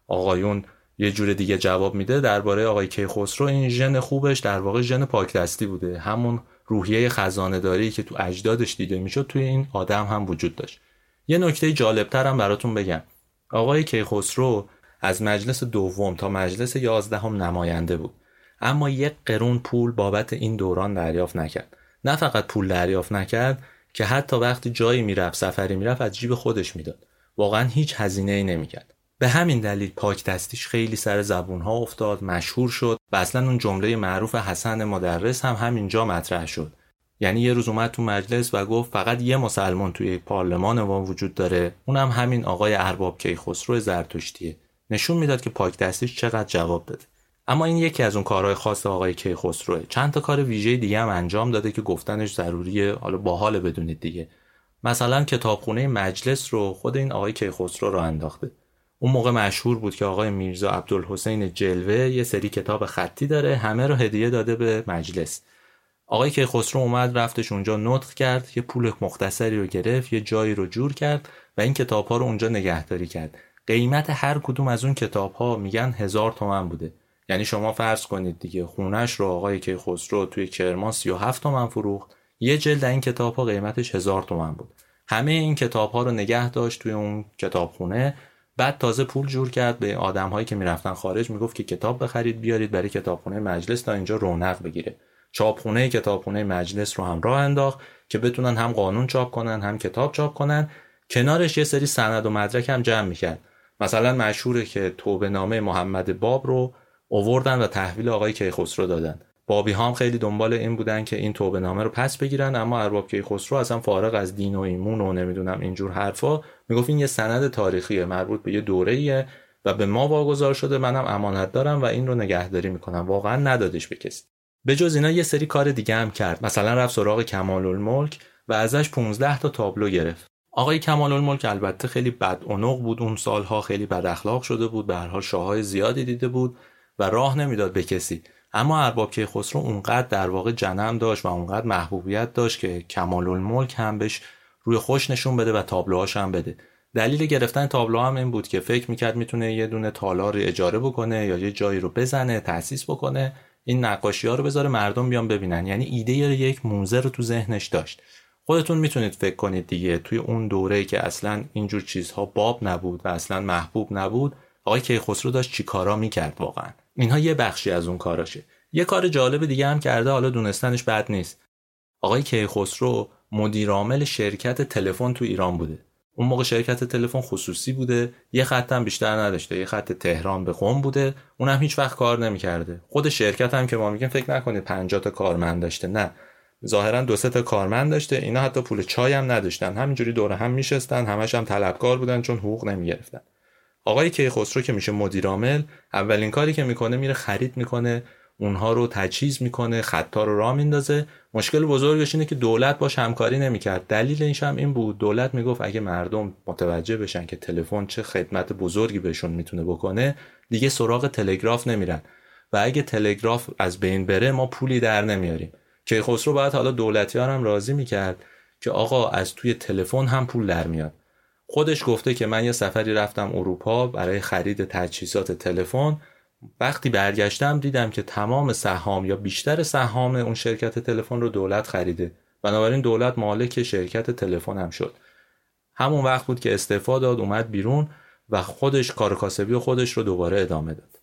آقایون یه جور دیگه جواب میده درباره آقای کیخسرو. این ژن خوبش در واقع ژن پاکدستی بوده. همون روحیه خزانه داری که تو اجدادش دیده می‌شد توی این آدم هم وجود داشت. یه نکته جالبتر هم براتون بگم. آقای کیخسرو از مجلس دوم تا مجلس یازدهم نماینده بود. اما یک قرون پول بابت این دوران دریافت نکرد. نه فقط پول دریافت نکرد که حتی وقتی جایی می‌رفت سفری می‌رفت از جیب خودش می‌داد. واقعا هیچ هزینه ای نمی‌کرد. به همین دلیل پاک دستیش خیلی سر زبون ها افتاد مشهور شد و اصلا اون جمله معروف حسن مدرس هم همینجا مطرح شد. یعنی یه روز اومد تو مجلس و گفت فقط یه مسلمان توی پارلمان ما وجود داره. اونم همین آقای ارباب کیخسرو زرتشتیه. نشون می‌داد که پاک دستیش چقدر جواب داده. اما این یکی از اون کارهای خاص آقای کیخسروه. چند تا کار ویژه دیگه هم انجام داده که گفتنش ضروریه. حالا باحال بدونید دیگه. مثلا کتابخونه مجلس رو خود این آقای کیخسرو رو انداخته. اون موقع مشهور بود که آقای میرزا عبدالحسین جلوه یه سری کتاب خطی داره همه رو هدیه داده به مجلس. آقای کیخسرو اومد رفتش اونجا نطق کرد یه پول مختصری رو گرفت یه جایی رو جور کرد و این کتاب ها رو اونجا نگهداری کرد. قیمت هر کدوم از اون کتاب ها میگن هزار تومن بوده. یعنی شما فرض کنید دیگه خونش رو آقای کیخسرو توی کرمان 37 تومن فروخت یه جلد این کتاب ها قیمتش هزار تومن بود. همه این کتاب ها رو نگه داشت توی اون کتابخونه. بعد تازه پول جور کرد به آدم هایی که می‌رفتن خارج می‌گفت که کتاب بخرید بیارید برای کتابخونه مجلس تا اینجا رونق بگیره. چاپخونه کتابخونه مجلس رو هم راه انداخت که بتونن هم قانون چاپ کنن هم کتاب چاپ کنن. کنارش یه سری سند و مدرک هم جمع می‌کرد. مثلا مشهوره که توبه نامه محمد باب رو اووردن و تحویل آقای کیخسرو دادن. بابی هم خیلی دنبال این بودن که این توبه نامه رو پس بگیرن اما ارباب کیخسرو اصلا فارغ از دین و ایمون و نمی‌دونم اینجور حرفا می‌گفت این یه سند تاریخیه مربوط به یه دوره و به ما واگذار شده منم امانت دارم و این رو نگهداری می‌کنم. واقعا ندادش به کسی. به جز اینا یه سری کار دیگه هم کرد. مثلا رفت سراغ کمال الملک و ازش 15 تا تابلو گرفت. آقای کمال الملک البته خیلی بد بود اون سالها خیلی بد اخلاق شده بود به هر حال شاههای زیادی دیده بود و راه نمی‌داد به کسی. اما ارباب کیخسرو اونقدر در واقع جنم داشت و اونقدر محبوبیت داشت که کمال الملک هم بهش روی خوش نشون بده و تابلوهاش هم بده. دلیل گرفتن تابلو هم این بود که فکر می‌کرد می‌تونه یه دونه تالار اجاره بکنه یا یه جایی رو بزنه تأسیس بکنه این نقاشی ها رو بذاره مردم بیان ببینن. یعنی ایده یک موزه رو تو ذهنش داشت. خودتون می‌تونید فکر کنید دیگه. توی اون دوره که اصلا اینجور چیزها باب نبود و اصلا محبوب نبود آقای کیخسرو داشت چی کارا می‌کرد واقعا؟ اینها یه بخشی از اون کاراشه. یه کار جالب دیگه هم کرده حالا دونستنش بد نیست. آقای کیخسرو مدیرعامل شرکت تلفن تو ایران بوده. اون موقع شرکت تلفن خصوصی بوده یه خط هم بیشتر نداشته یه خط تهران به قم بوده. اونم هیچ وقت کار نمی‌کرده. خود شرکت هم که ما میگیم فکر نکنید 50 تا کارمند داشته نه. ظاهرا دو سه تا کارمند داشته اینا حتی پول چای هم نداشتن. همینجوری دور هم میشستن همش هم طلبکار بودن چون حقوق نمی‌گرفتن. آقای کیخسرو که میشه مدیر عامل اولین کاری که می‌کنه میره خرید می‌کنه اونها رو تجهیز می‌کنه خطا رو راه میندازه. مشکل بزرگش اینه که دولت باش همکاری نمی‌کرد. دلیل اینش هم این بود دولت می‌گفت اگه مردم متوجه بشن که تلفن چه خدمت بزرگی بهشون می‌تونه بکنه دیگه سراغ تلگراف نمیرن. و اگه تلگراف از بین بره ما پولی در نمیاریم. کیخسرو باید حالا دولتیان هم راضی می‌کرد که آقا از توی تلفن هم پول در میاد. خودش گفته که من یه سفری رفتم اروپا برای خرید تجهیزات تلفن. وقتی برگشتم دیدم که تمام سهام یا بیشتر سهام اون شرکت تلفن رو دولت خریده. بنابراین دولت مالک شرکت تلفن هم شد. همون وقت بود که استعفا داد اومد بیرون و خودش کار کاسبی خودش رو دوباره ادامه داد.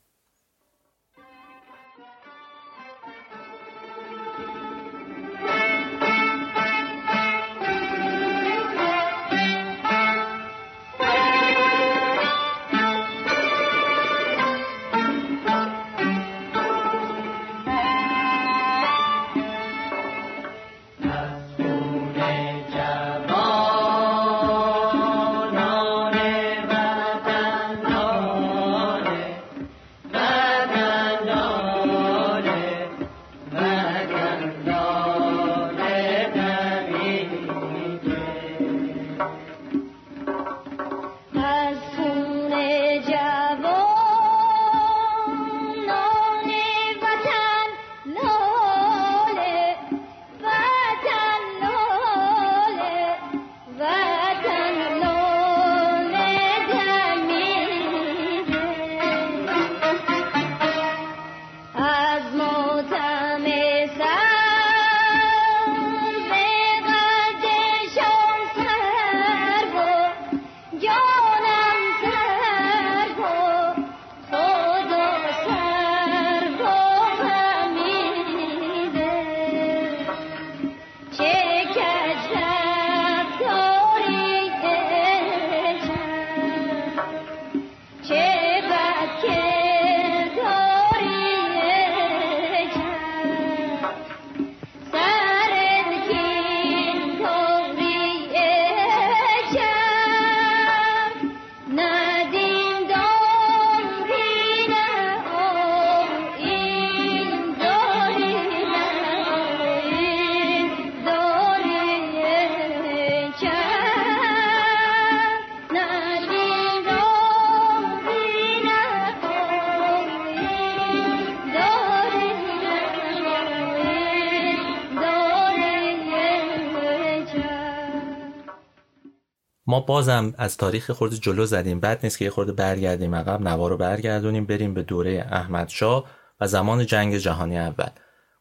بازم از تاریخ خورده جلو زدیم. بعد نیست که یه خورده برگردیم عقب نوا رو برگردونیم بریم به دوره احمد شاه و زمان جنگ جهانی اول.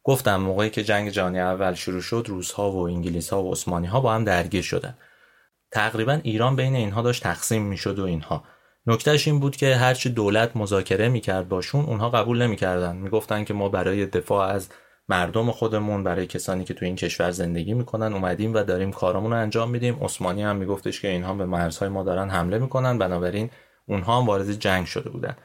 گفتم موقعی که جنگ جهانی اول شروع شد روسها و انگلیس ها و عثمانی ها با هم درگیر شدن. تقریبا ایران بین اینها داشت تقسیم می‌شد و اینها. نکتهش این بود که هرچی دولت مذاکره می‌کرد باشون اونها قبول نمی‌کردن. می‌گفتن که ما برای دفاع از مردم خودمون برای کسانی که تو این کشور زندگی می‌کنن اومدیم و داریم کارمون رو انجام میدیم. عثمانی هم میگفتش که اینها به مرزهای ما دارن حمله می‌کنن. بنابراین اونها هم وارد جنگ شده بودن.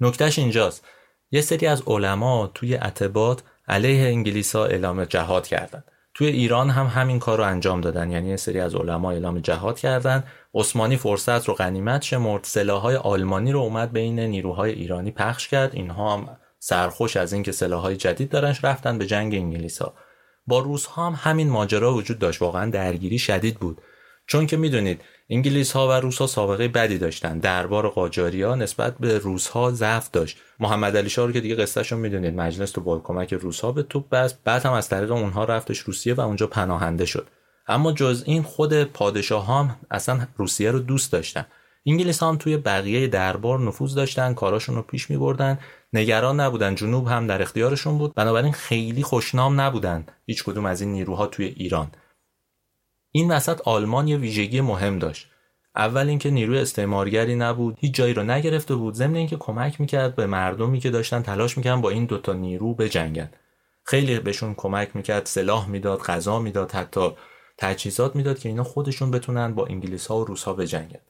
نکتهش اینجاست. یه سری از علما توی عتبات علیه انگلیس ها اعلام جهاد کردند توی ایران هم همین کار رو انجام دادن. یعنی یه سری از علما اعلام جهاد کردند عثمانی فرصت رو غنیمت شمرد. سلاحهای آلمانی رو اومد بین نیروهای ایرانی پخش کرد. اینها هم سرخوش از اینکه سلاحهای جدید دارن رفتن به جنگ انگلیس ها با روس ها هم همین ماجرا وجود داشت. واقعا درگیری شدید بود. چون که می‌دونید انگلیس ها و روس ها سابقه بدی داشتن. دربار قاجاری نسبت به روس ها ضعف داشت. محمد علی شاه رو که دیگه قصهشو می‌دونید. مجلس تو با کمک روس ها به توپ بست. بعد هم از طریق اونها رفتش روسیه و اونجا پناهنده شد. اما جز این خود پادشاه هم اصلا روسیه رو دوست داشتن. انگلیس هم توی بقیه دربار نفوذ داشتن. کاراشون رو پیش می بردن نگران نبودن. جنوب هم در اختیارشون بود. بنابراین خیلی خوشنام نبودن هیچ کدوم از این نیروها توی ایران. این وسط آلمان یه ویژگی مهم داشت. اول اینکه نیروی استعمارگری نبود هیچ جایی رو نگرفته بود. ضمن اینکه کمک می‌کرد به مردمی که داشتن تلاش می‌کردن با این دوتا نیرو بجنگن. خیلی بهشون کمک می‌کرد سلاح می‌داد غذا می‌داد حتی تجهیزات می‌داد که اینا خودشون بتونن با انگلیس ها و روس ها بجنگن.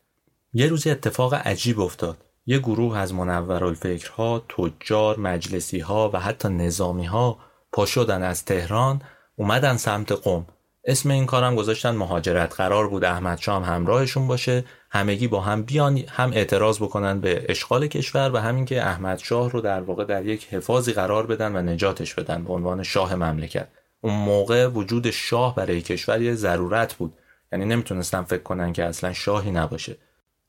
یه روزی اتفاق عجیب افتاد. یه گروه از منورالفکرها، تجار، مجلسی ها و حتی نظامی ها پا شدن از تهران اومدن سمت قم. اسم این کارم گذاشتن مهاجرت. قرار بود احمد شام همراهشون باشه همگی با هم بیان هم اعتراض بکنن به اشغال کشور و همین که احمد شاه رو در واقع در یک حفاظی قرار بدن و نجاتش بدن به عنوان شاه مملکت. اون موقع وجود شاه برای کشور یه ضرورت بود. یعنی نمی‌تونستن فکر کنن که اصلا شاهی نباشه.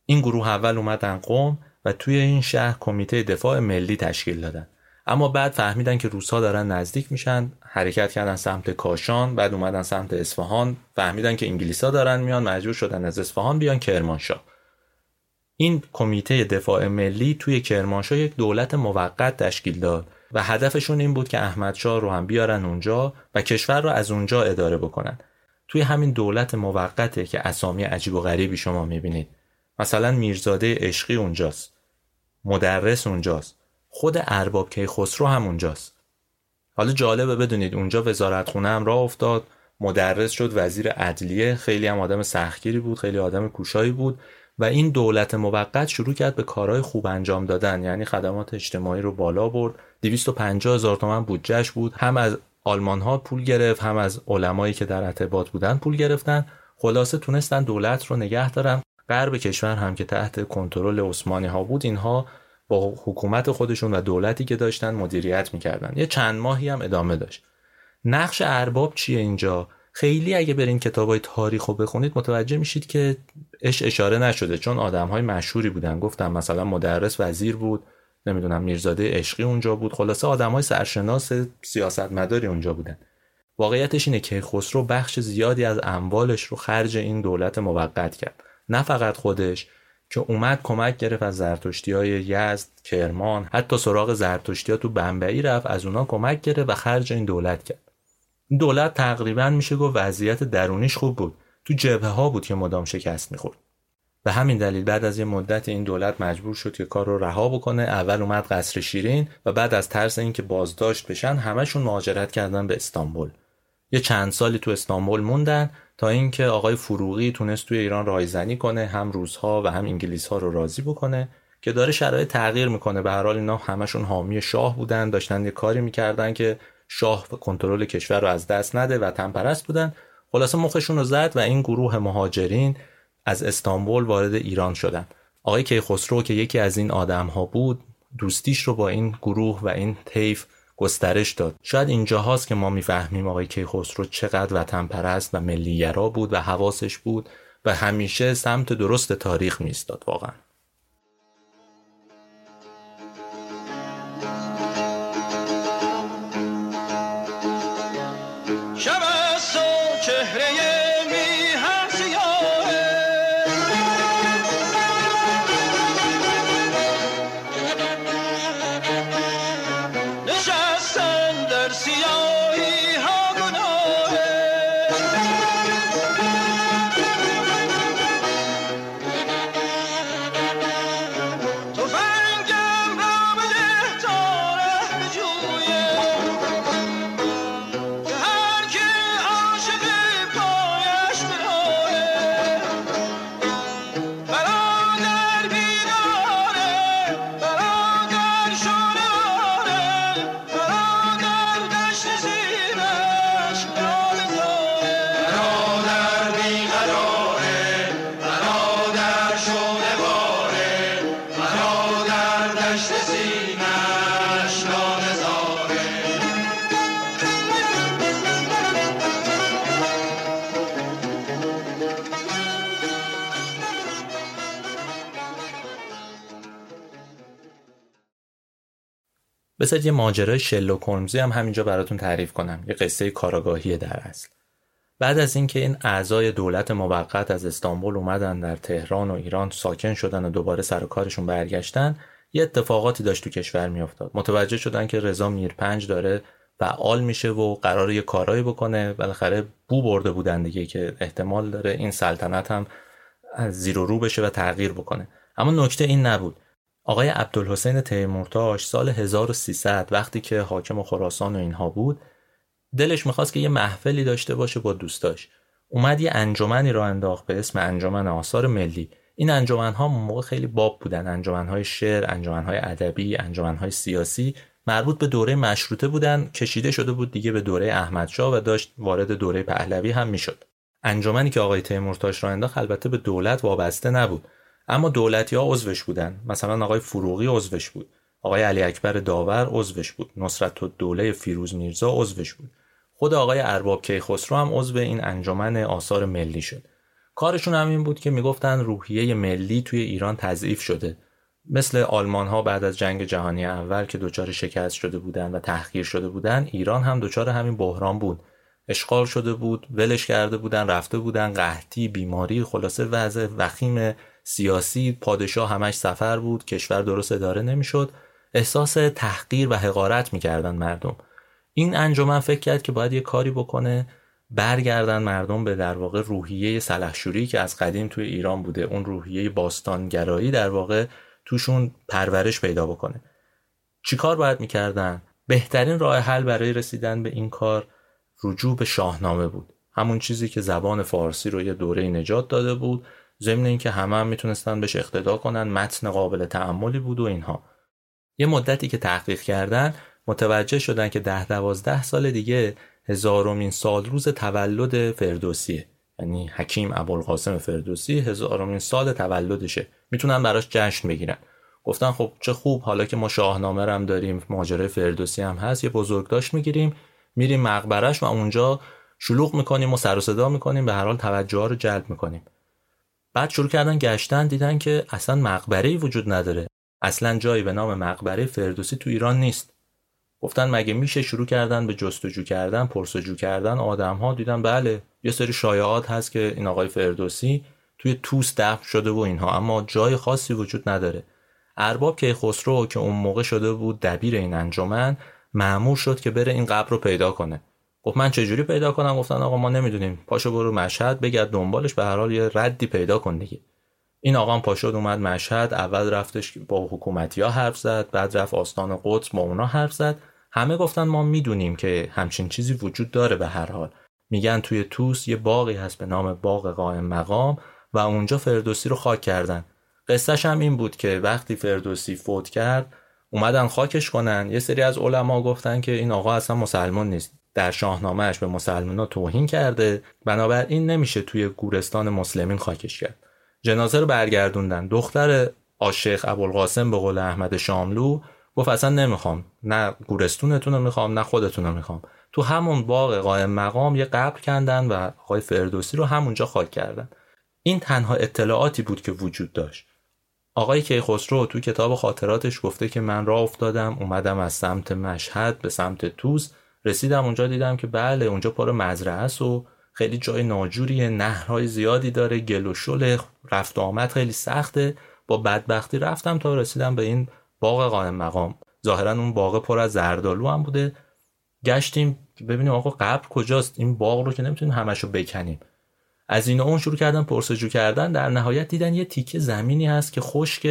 این گروه اول اومدن قوم و توی این شهر کمیته دفاع ملی تشکیل دادن. اما بعد فهمیدن که روسها دارن نزدیک میشن حرکت کردن سمت کاشان بعد اومدن سمت اصفهان فهمیدن که انگلیسا دارن میان مجبور شدن از اصفهان بیان کرمانشاه. این کمیته دفاع ملی توی کرمانشاه یک دولت موقت تشکیل داد و هدفشون این بود که احمد شاه رو هم بیارن اونجا و کشور رو از اونجا اداره بکنن. توی همین دولت موقته که اسامی عجیب و غریبی شما می‌بینید. مثلا میرزاده عشقی اونجاست. مدرس اونجاست. خود ارباب خسرو هم اونجاست. حالا جالبه بدونید اونجا وزارت خونه هم راه افتاد. مدرس شد وزیر عدلیه. خیلی هم آدم سختگیری بود خیلی آدم کوشایی بود و این دولت موقت شروع کرد به کارهای خوب انجام دادن. یعنی خدمات اجتماعی رو بالا برد. 250 هزار تومن بودجهش بود. هم از آلمان ها پول گرفت هم از علمایی که در ارتباط بودن پول گرفتن. خلاصه تونستن دولت رو نگه دارن. غرب کشور هم که تحت کنترل عثمانی ها بود اینها با حکومت خودشون و دولتی که داشتن مدیریت می‌کردن. یه چند ماهی هم ادامه داشت. نقش ارباب چیه اینجا؟ خیلی اگه برین کتابای تاریخ رو بخونید متوجه میشید که اش اشاره نشده چون آدم های مشهوری بودن. گفتم مثلا مدرس وزیر بود نمی‌دونم میرزاده عشقی اونجا بود. خلاصه آدم های سرشناس سیاستمداری اونجا بودن. واقعیتش اینه که خسرو بخش زیادی از اموالش رو خرج این دولت موقت کرد. نه فقط خودش که اومد کمک گرفت از زرتشتی های یزد، کرمان حتی سراغ زرتشتی ها تو بمبئی رفت از اونا کمک گرفت و خرج این دولت کرد. دولت تقریبا میشه گفت وضعیت درونیش خوب بود. تو جبهه ها بود که مدام شکست می‌خورد. به همین دلیل بعد از یه مدت این دولت مجبور شد که کار رو رها بکنه. اول اومد قصر شیرین و بعد از ترس اینکه بازداشت بشن همشون مهاجرت کردن به استانبول. یه چند سالی تو استانبول موندن تا اینکه آقای فروغی تونست توی ایران رایزنی کنه هم روزها و هم انگلیس ها رو راضی بکنه که داره شرایط تغییر می‌کنه. به هر حال اینا همشون حامی شاه بودن داشتن یه کاری می‌کردن که شاه کنترل کشور رو از دست نده و تنپرست بودن. خلاصه مخشون رو زد و این گروه مهاجرین از استانبول وارد ایران شدن. آقای کیخسرو که یکی از این آدم ها بود دوستیش رو با این گروه و این طیف گسترش داد. شاید اینجا هاست که ما می‌فهمیم آقای کیخسرو چقدر وطن پرست و ملیگرا بود و حواسش بود و همیشه سمت درست تاریخ میستاد واقعا. بذارید یه ماجرای شلو هولمزی هم همینجا براتون تعریف کنم. یه قصه کاراگاهی در اصل. بعد از اینکه این اعضای دولت موقت از استانبول اومدن در تهران و ایران ساکن شدن و دوباره سر کارشون برگشتن یه اتفاقاتی داشت تو کشور میافتاد. متوجه شدن که رضا میرپنج داره فعال میشه و قرار یه کارایی بکنه. بالاخره بو برده بودن دیگه که احتمال داره این سلطنت هم از زیر و رو بشه و تغییر بکنه. اما نکته این نبود. آقای عبدالحسین تیمورتاش سال 1300 وقتی که حاکم خراسان و اینها بود دلش می‌خواست که یه محفلی داشته باشه با دوستاش. اومد یه انجمنی را انداخت به اسم انجمن آثار ملی. این انجمن ها موقع خیلی باب بودن. انجمن های شعر انجمن های ادبی انجمن های سیاسی مربوط به دوره مشروطه بودن کشیده شده بود دیگه به دوره احمدشاه و داشت وارد دوره پهلوی هم می‌شد. انجمنی که آقای تیمورتاش را انداخت البته به دولت وابسته نبود. اما دولتی ها عضوش بودن. مثلا آقای فروغی عضوش بود. آقای علی اکبر داور عضوش بود. نصرت دوله فیروز میرزا عضوش بود. خود آقای ارباب کیخسرو هم عضو این انجمن آثار ملی شد. کارشون هم این بود که می‌گفتن روحیه ملی توی ایران تضعیف شده. مثل آلمان ها بعد از جنگ جهانی اول که دچار شکست شده بودن و تحقیر شده بودن ایران هم دچار همین بحران بود. اشغال شده بود ولش کرده بودن رفته بودن قحطی بیماری خلاصه وضع وخیم سیاسی پادشاه همش سفر بود کشور درست اداره نمی‌شد. احساس تحقیر و حقارت می‌کردن مردم. این انجمن فکر کرد که باید یه کاری بکنه برگردن مردم به در واقع روحیه سلحشوری که از قدیم توی ایران بوده. اون روحیه باستانگرایی در واقع توشون پرورش پیدا بکنه. چیکار باید می‌کردن؟ بهترین راه حل برای رسیدن به این کار رجوع به شاهنامه بود. همون چیزی که زبان فارسی رو یه دوره نجات داده بود. ضمن اینکه همه هم می‌تونستن بهش اقتدا کنن متن قابل تعملی بود و اینها. یه مدتی که تحقیق کردن متوجه شدن که ده دوازده سال دیگه هزارمین سال روز تولد فردوسیه. یعنی حکیم ابوالقاسم فردوسی هزارمین سال تولدشه. می‌تونن براش جشن بگیرن. گفتن خب چه خوب حالا که ما شاهنامه هم داریم ماجرای فردوسی هم هست یه بزرگداشت می‌گیریم میریم مقبرش و اونجا شلوغ می‌کنیم و سر و صدا می‌کنیم به هر حال توجه ها رو جلب می‌کنیم. بعد شروع کردن گشتن دیدن که اصلا مقبره وجود نداره. اصلا جایی به نام مقبره فردوسی تو ایران نیست. گفتن مگه میشه شروع کردن به جستجو کردن پرسجو کردن؟ آدم ها دیدن بله یه سری شایعات هست که این آقای فردوسی توی توس دفن شده و اینها اما جای خاصی وجود نداره. ارباب که خسرو که اون موقع شده بود دبیر این انجمن معمور شد که بره این قبر رو پیدا کنه. گفت من چجوری پیدا کنم؟ گفتن آقا ما نمی‌دونیم. پاشو برو مشهد بگرد دنبالش به هر حال یه ردی پیدا کن دیگه. این آقا هم پاشد اومد مشهد اول رفتش با حکومتی ها حرف زد بعد رفت آستان قدس با اونا حرف زد. همه گفتن ما می‌دونیم که همچین چیزی وجود داره به هر حال. میگن توی توس یه باقی هست به نام باغ قائم مقام و اونجا فردوسی رو خاک کردن. قصهش هم این بود که وقتی فردوسی فوت کرد اومدن خاکش کنن. یه سری از علما گفتن که این آقا اصلا مسلمان نیست. در شاهنامهش به مسلمان توهین کرده. بنابراین نمیشه توی گورستان مسلمین خاکش کرد. جنازه رو برگردوندن. دختر آشیخ ابوالقاسم به قول احمد شاملو گفت اصلا نمی‌خوام. نه گورستونتون رو می‌خوام نه خودتون رو می‌خوام. تو همون باغ قائم مقام یه قبر کندن و آقای فردوسی رو همونجا خاک کردن. این تنها اطلاعاتی بود که وجود داشت. آقای کیخسرو تو کتاب خاطراتش گفته که من راه افتادم اومدم از سمت مشهد به سمت توز رسیدم اونجا دیدم که بله اونجا پر مزرعه است و خیلی جای ناجوریه نهرهای زیادی داره گل و شل رفت و آمد خیلی سخته. با بدبختی رفتم تا رسیدم به این باغ قائم مقام. ظاهرا اون باغ پر از زردالو هم بوده. گشتیم ببینیم آقا قبر کجاست؟ این باغ رو که نمی‌تونیم همشو بکنیم. از این اون شروع کردن پرسجو کردن در نهایت دیدن یه تیکه زمینی هست که خشک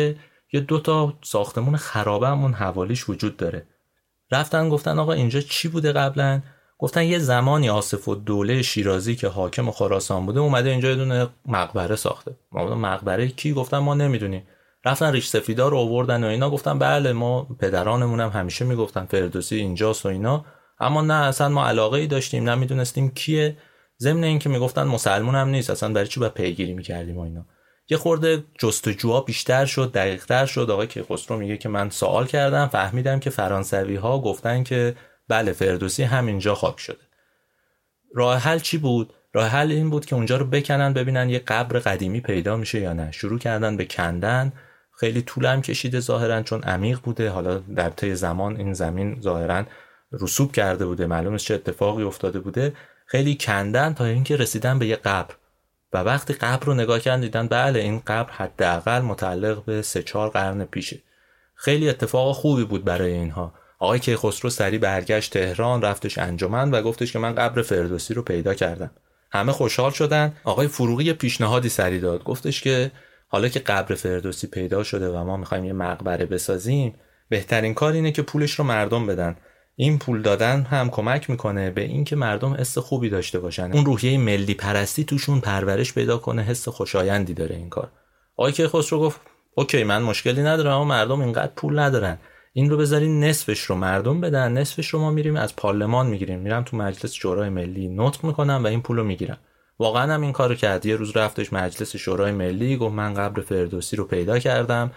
یه دوتا ساختمون خرابه همون حوالیش وجود داره. رفتن گفتن آقا اینجا چی بوده قبلا؟ گفتن یه زمانی آصف و دوله شیرازی که حاکم خراسان بوده اومده اینجا یه دونه مقبره ساخته. ما مقبره کی؟ گفتن ما نمی‌دونیم. رفتن ریش سفیدا رو آوردن و اینا. گفتن بله ما پدرانمون هم همیشه می‌گفتن فردوسی اینجاست و اینا. اما نه اصلا ما علاقه ای داشتیم نمی‌دونستیم کیه. ضمن اینکه می‌گفتن مسلمون هم نیست. اصلا برای چی با پیگیری می‌کردیم و اینا. یه خورده جستجوها بیشتر شد دقیقتر شد. آقای کیخسرو میگه که من سوال کردم فهمیدم که فرانسوی ها گفتن که بله فردوسی همینجا خاک شده. راه حل چی بود؟ راه حل این بود که اونجا رو بکنن ببینن یه قبر قدیمی پیدا میشه یا نه. شروع کردن به کندن. خیلی طولم کشیده ظاهرا چون عمیق بوده. حالا در طی زمان این زمین ظاهرا رسوب کرده بوده. معلوم چه اتفاقی افتاده بوده. خیلی کندن تا اینکه رسیدن به یه قبر. و وقتی قبر رو نگاه کردن دیدن بله این قبر حداقل متعلق به سه چهار قرن پیشه. خیلی اتفاق خوبی بود برای اینها. آقای کیخسرو سری برگشت تهران رفتش انجمن و گفتش که من قبر فردوسی رو پیدا کردم. همه خوشحال شدن. آقای فروغی پیشنهادی سری داد. گفتش که حالا که قبر فردوسی پیدا شده و ما می‌خوایم یه مقبره بسازیم بهترین کار اینه که پولش رو مردم بدن. این پول دادن هم کمک می‌کنه به اینکه مردم حس خوبی داشته باشن. اون روحیه ملی پرستی توشون پرورش پیدا کنه حس خوشایندی داره این کار. آقای کیخسرو گفت اوکی من مشکلی ندارم اما مردم اینقدر پول ندارن. این رو بذارین نصفش رو مردم بدن نصفش رو ما میریم از پارلمان می‌گیریم. میرم تو مجلس شورای ملی نطق می‌کنم و این پول رو می‌گیرم. واقعا هم این کارو کرد. یه روز رفتش مجلس شورای ملی گفت من قبر فردوسی رو پیدا کردم.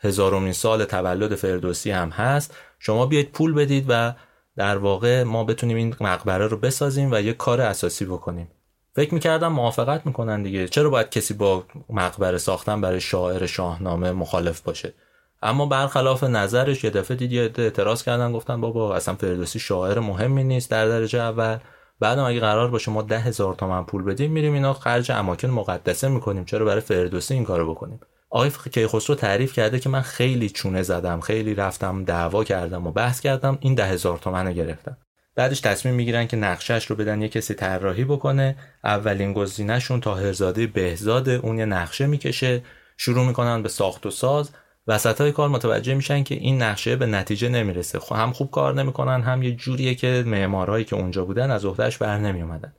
هزارمین سال تولد فردوسی هم هست. شما بیاید پول بدید و در واقع ما بتونیم این مقبره رو بسازیم و یه کار اساسی بکنیم. فکر می‌کردم موافقت می‌کنن دیگه. چرا باید کسی با مقبره ساختن برای شاعر شاهنامه مخالف باشه؟ اما برخلاف نظرش یه دفعه دید یه اعتراض کردن گفتن بابا اصلا فردوسی شاعر مهمی نیست در درجه اول. بعدم اگه قرار باشه ما ده هزار تومن پول بدیم میریم اینا خرج اماکن مقدسه می‌کنیم. چرا برای فردوسی این کارو بکنیم؟ آقای کیخسرو تعریف کرده که من خیلی چونه زدم خیلی رفتم دعوا کردم و بحث کردم این ده هزار تومن رو گرفتم. بعدش تصمیم می‌گیرن که نقشش رو بدن یه کسی طراحی بکنه. اولین گزینهشون تاهرزاده بهزاد اون یه نقشه می‌کشه. شروع می‌کنن به ساخت و ساز. وسط های کار متوجه میشن که این نقشه به نتیجه نمی‌رسه. خب هم خوب کار نمی‌کنن هم یه جوریه که معمارهایی که اونجا بودن از عهدهش بر نمیومدن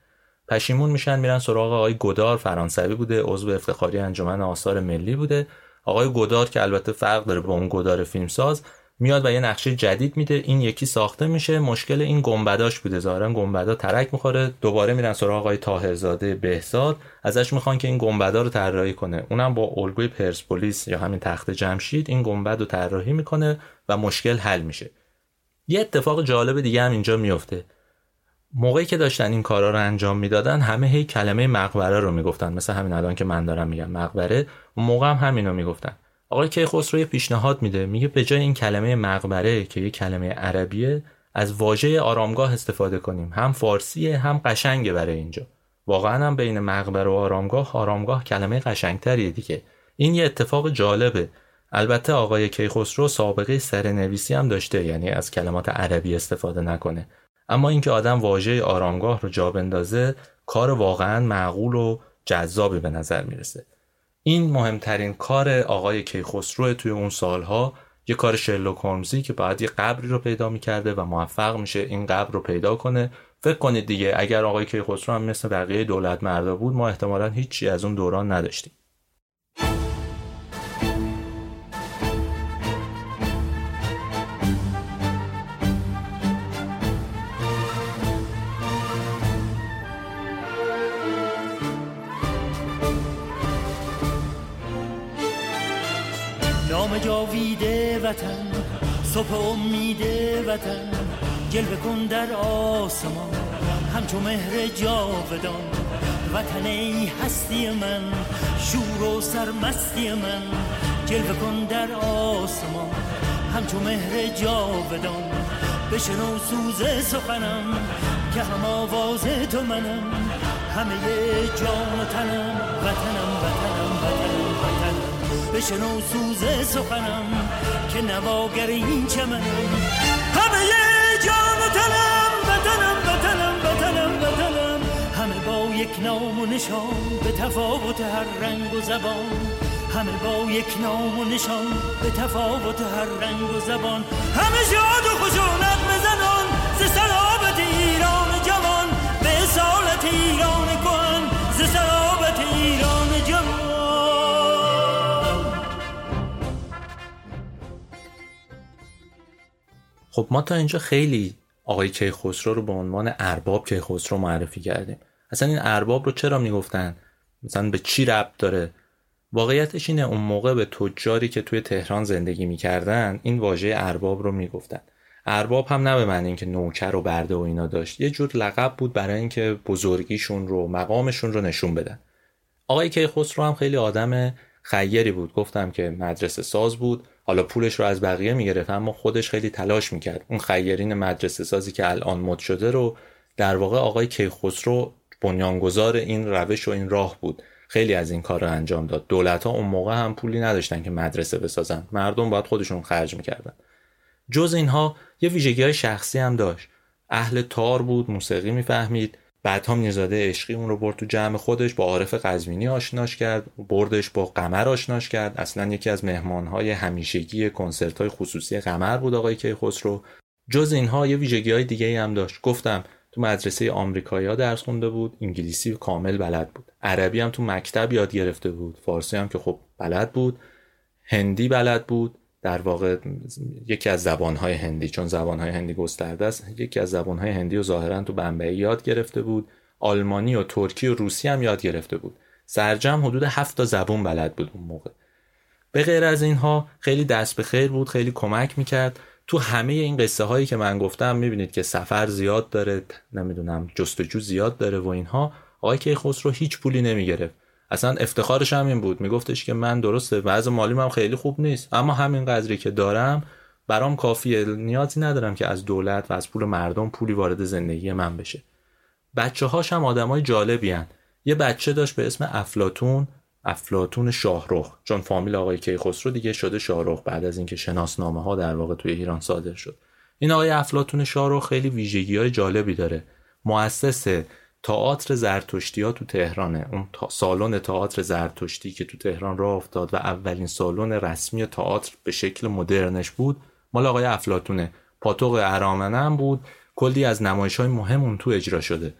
پشیمون میشن میرن سراغ آقای گودار فرانسوی بوده عضو افتخاری انجمن آثار ملی بوده. آقای گودار که البته فرق داره با اون گودار فیلمساز میاد و یه نقشه جدید میده. این یکی ساخته میشه. مشکل این گنبداش بوده. ظاهرا گنبدا ترک می‌خوره. دوباره میرن سراغ آقای طاهرزاده بهزاد. ازش می‌خوان که این گنبدا رو طراحی کنه. اونم با الگوی پرسپولیس یا همین تخت جمشید این گنبد رو طراحی می‌کنه و مشکل حل میشه. یه اتفاق جالب دیگه هم اینجا میفته موقعی که داشتن این کارا رو انجام می‌دادن همه هی کلمه مقبره رو می‌گفتن. مثل همین الان که من دارم میگم مقبره اون موقع هم همینو می‌گفتن. آقای کیخسرو یه پیشنهاد میده. میگه به جای این کلمه مقبره که یه کلمه عربیه از واژه آرامگاه استفاده کنیم. هم فارسیه هم قشنگه برای اینجا. واقعا هم بین مقبره و آرامگاه آرامگاه کلمه قشنگتریه دیگه. این یه اتفاق جالبه. البته آقای کیخسرو سابقه سرنویسی هم داشته یعنی از کلمات عربی استفاده نکنه. اما اینکه آدم واژه آرامگاه رو جا بندازه کار واقعا معقول و جذابی به نظر می‌رسه. این مهمترین کار آقای کیخسرو توی اون سالها یه کار شرلوک هولمزی که بعد یه قبری رو پیدا می‌کرده و موفق میشه این قبر رو پیدا کنه. فکر کنید دیگه اگر آقای کیخسرو هم مثل بقیه دولت مردا بود ما احتمالا هیچی از اون دوران نداشتیم. وطن صبح امید وطن جلوه کن در آسمان. همچو مهر جاودان وطن ای هستی من شور و سرمستی من. جلوه کن در آسمان همچو مهر جاودان. بشنو سوز سخنم که هم آواز تو منم. همه جان و تنم وطنم وطنم وطنم. بشنو سوز سخنم که نواگر این چمنم. همه جان و تنم وطنم وطنم وطنم وطنم. همه با یک نام و نشان به تفاوت هر رنگ و زبان. همه با یک نام و نشان به تفاوت هر رنگ و زبان. همه شاد و خوش و نقم زنان ز سلابت خب ما تا اینجا خیلی آقای کیخسرو رو به عنوان ارباب کیخسرو معرفی کردیم. اصلا این ارباب رو چرا می‌گفتن؟ مثلا به چی ربط داره؟ واقعیتش اینه اون موقع به تجاری که توی تهران زندگی می‌کردن این واژه ارباب رو می‌گفتن. ارباب هم نه به معنی اینکه نوکر و برده و اینا داشت یه جور لقب بود برای اینکه بزرگیشون رو مقامشون رو نشون بدن. آقای کیخسرو هم خیلی آدم خیری بود. گفتم که مدرسه ساز بود. حالا پولش رو از بقیه می‌گرفت اما خودش خیلی تلاش می‌کرد. اون خیرین مدرسه سازی که الان مد شده رو در واقع آقای کیخسرو بنیانگذار این روش و این راه بود. خیلی از این کار رو انجام داد. دولت ها اون موقع هم پولی نداشتن که مدرسه بسازن. مردم باید خودشون خرج می‌کردن. جز اینها یه ویژگی های شخصی هم داشت. اهل تار بود موسیقی می‌فهمید. بعدها میرزاده عشقی اون رو برد تو جمع خودش با عارف قزوینی آشناش کرد بردش با قمر آشناش کرد. اصلا یکی از مهمانهای همیشگی کنسرت های خصوصی قمر بود آقای کیخسرو. جز اینها یه ویژگی های دیگه هم داشت. گفتم تو مدرسه آمریکایی درس خونده بود انگلیسی کامل بلد بود. عربی هم تو مکتب یاد گرفته بود. فارسی هم که خب بلد بود. هندی بلد بود. در واقع یکی از زبانهای هندی چون زبانهای هندی گسترده است یکی از زبانهای هندی و ظاهرا تو بمبئی یاد گرفته بود. آلمانی و ترکی و روسی هم یاد گرفته بود. سرجم حدود هفت تا زبون بلد بود اون موقع. به غیر از اینها خیلی دست به خیر بود خیلی کمک می‌کرد. تو همه این قصه هایی که من گفتم می‌بینید که سفر زیاد داره نمی‌دونم جستجو زیاد داره و اینها آقای کیخسرو هیچ پولی نمی‌گرفت. اصلا افتخارش هم این بود. میگفتش که من درسته وضع مالی هم خیلی خوب نیست. اما همین قدری که دارم برام کافیه نیازی ندارم که از دولت و از پول مردم پولی وارد زندگی من بشه. بچه هاش هم آدمای جالبی هن. یه بچه داشت به اسم افلاتون افلاتون شاهرخ. چون فامیل آقای کیخسرو دیگه شده شاهرخ بعد از اینکه شناسنامه ها در واقع توی ایران صادر شد. این آقای افلاتون شاهرخ خیلی ویژگی های جالبی داره. مؤسس تئاتر زرتشتی ها تو تهرانه. اون تا سالن تئاتر زرتشتی که تو تهران راه افتاد و اولین سالن رسمی تئاتر به شکل مدرنش بود مال آقای افلاتونه پاتوق ارامنه هم بود. کلی از نمایش های مهم اون تو اجرا شده.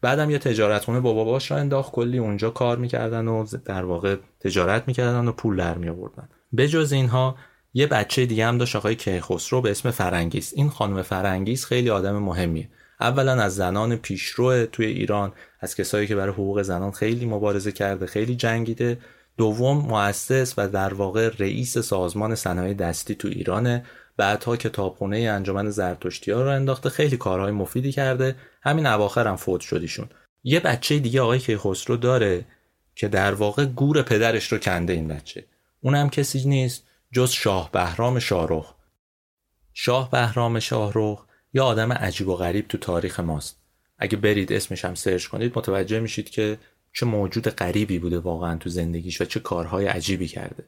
بعدم یه تجارت خونه با باباش راه انداخت. کلی اونجا کار می‌کردن و در واقع تجارت می‌کردن و پول در می آوردن بجز اینها یه بچه دیگه هم داشت آقای کیخسرو به اسم فرنگیس. این خانم فرنگیس خیلی آدم مهمیه. اولا از زنان پیشرو توی ایران از کسایی که برای حقوق زنان خیلی مبارزه کرده خیلی جنگیده. دوم مؤسس و در واقع رئیس سازمان صنایع دستی تو ایرانه. بعدها کتابخونه انجمن زرتشتی ها رو انداخته. خیلی کارهای مفیدی کرده. همین اواخر هم فوت شدیشون یه بچه دیگه آقای کیخسرو داره که در واقع گور پدرش رو کنده این بچه. اونم کسی نیست جز شاه بهرام شاهرخ. شاه بهرام شاهرخ یه آدم عجیب و غریب تو تاریخ ماست. اگه برید اسمش هم سرچ کنید متوجه میشید که چه موجود غریبی بوده واقعا تو زندگیش و چه کارهای عجیبی کرده.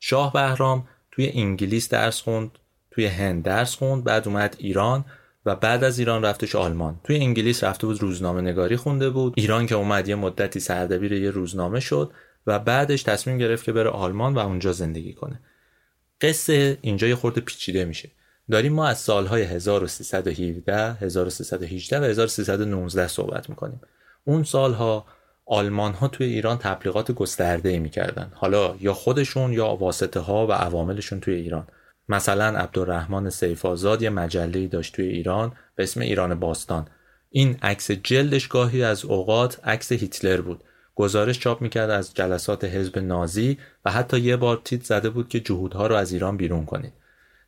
شاه بهرام توی انگلیس درس خوند توی هند درس خوند بعد اومد ایران و بعد از ایران رفتش آلمان. توی انگلیس رفته بود روزنامه نگاری خونده بود. ایران که اومد یه مدتی سردبیر یه روزنامه شد و بعدش تصمیم گرفت که بره آلمان و اونجا زندگی کنه. قصه اینجا یه خورده پیچیده میشه. داریم ما از سالهای 1317 1318 و 1319 صحبت می‌کنیم. اون سالها آلمان ها توی ایران تبلیغات گسترده می‌کردن. حالا یا خودشون یا واسطه ها و عواملشون توی ایران. مثلا عبدالرحمن سیف آزاد یه مجله داشت توی ایران به اسم ایران باستان. این عکس جلدش گاهی از اوقات عکس هیتلر بود. گزارش چاپ می‌کرد از جلسات حزب نازی و حتی یه بار تیت زده بود که جهودها رو از ایران بیرون کنید.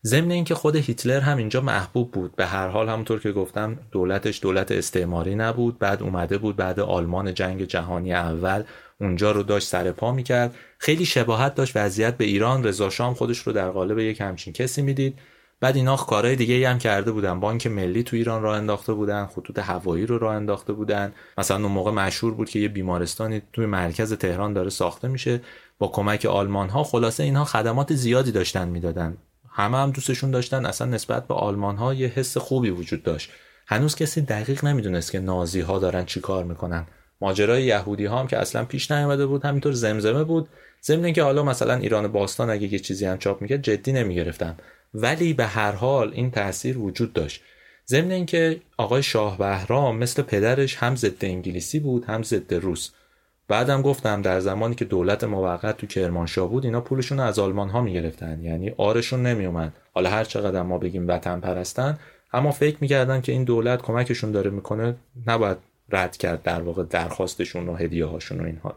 ضمن اینکه خود هیتلر هم اینجا محبوب بود. به هر حال همونطور که گفتم دولتش دولت استعماری نبود. بعد اومده بود بعد آلمان جنگ جهانی اول اونجا رو داشت سر پا می‌کرد. خیلی شباهت داشت وضعیت به ایران رضا شام خودش رو در قالب یک همچین کسی می‌دید. بعد اینا کارهای دیگه ای هم کرده بودن. بانک ملی تو ایران راه انداخته بودن خطوط هوایی رو راه انداخته بودن. مثلا اون موقع مشهور بود که یه بیمارستانی توی مرکز تهران داره ساخته میشه. با کمک آلمان ها خلاصه اینها خدمات زیادی داشتن می‌دادن. همه هم دوستشون داشتن. اصلا نسبت به آلمان ها یه حس خوبی وجود داشت. هنوز کسی دقیق نمی‌دونست که نازی ها دارن چی کار می‌کنن. ماجرای یهودی ها هم که اصلا پیش نیامده بود همینطور زمزمه بود. ضمن که حالا مثلا ایران باستان اگه یه چیزی هم چاپ می‌کرد جدی نمی‌گرفتن. ولی به هر حال این تاثیر وجود داشت. ضمن اینکه آقای شاه بهرام مثل پدرش هم ضد انگلیسی بود هم ضد روس. بعدم گفتم در زمانی که دولت موقت تو کرمانشاه بود اینا پولشون از آلمان ها می‌گرفتن. یعنی آرشون نمیومد حالا هر چقدر ما بگیم وطن پرستن اما فکر می‌کردن که این دولت کمکشون داره می‌کنه نباید رد کرد در واقع درخواستشون و هدیه هاشون و اینها.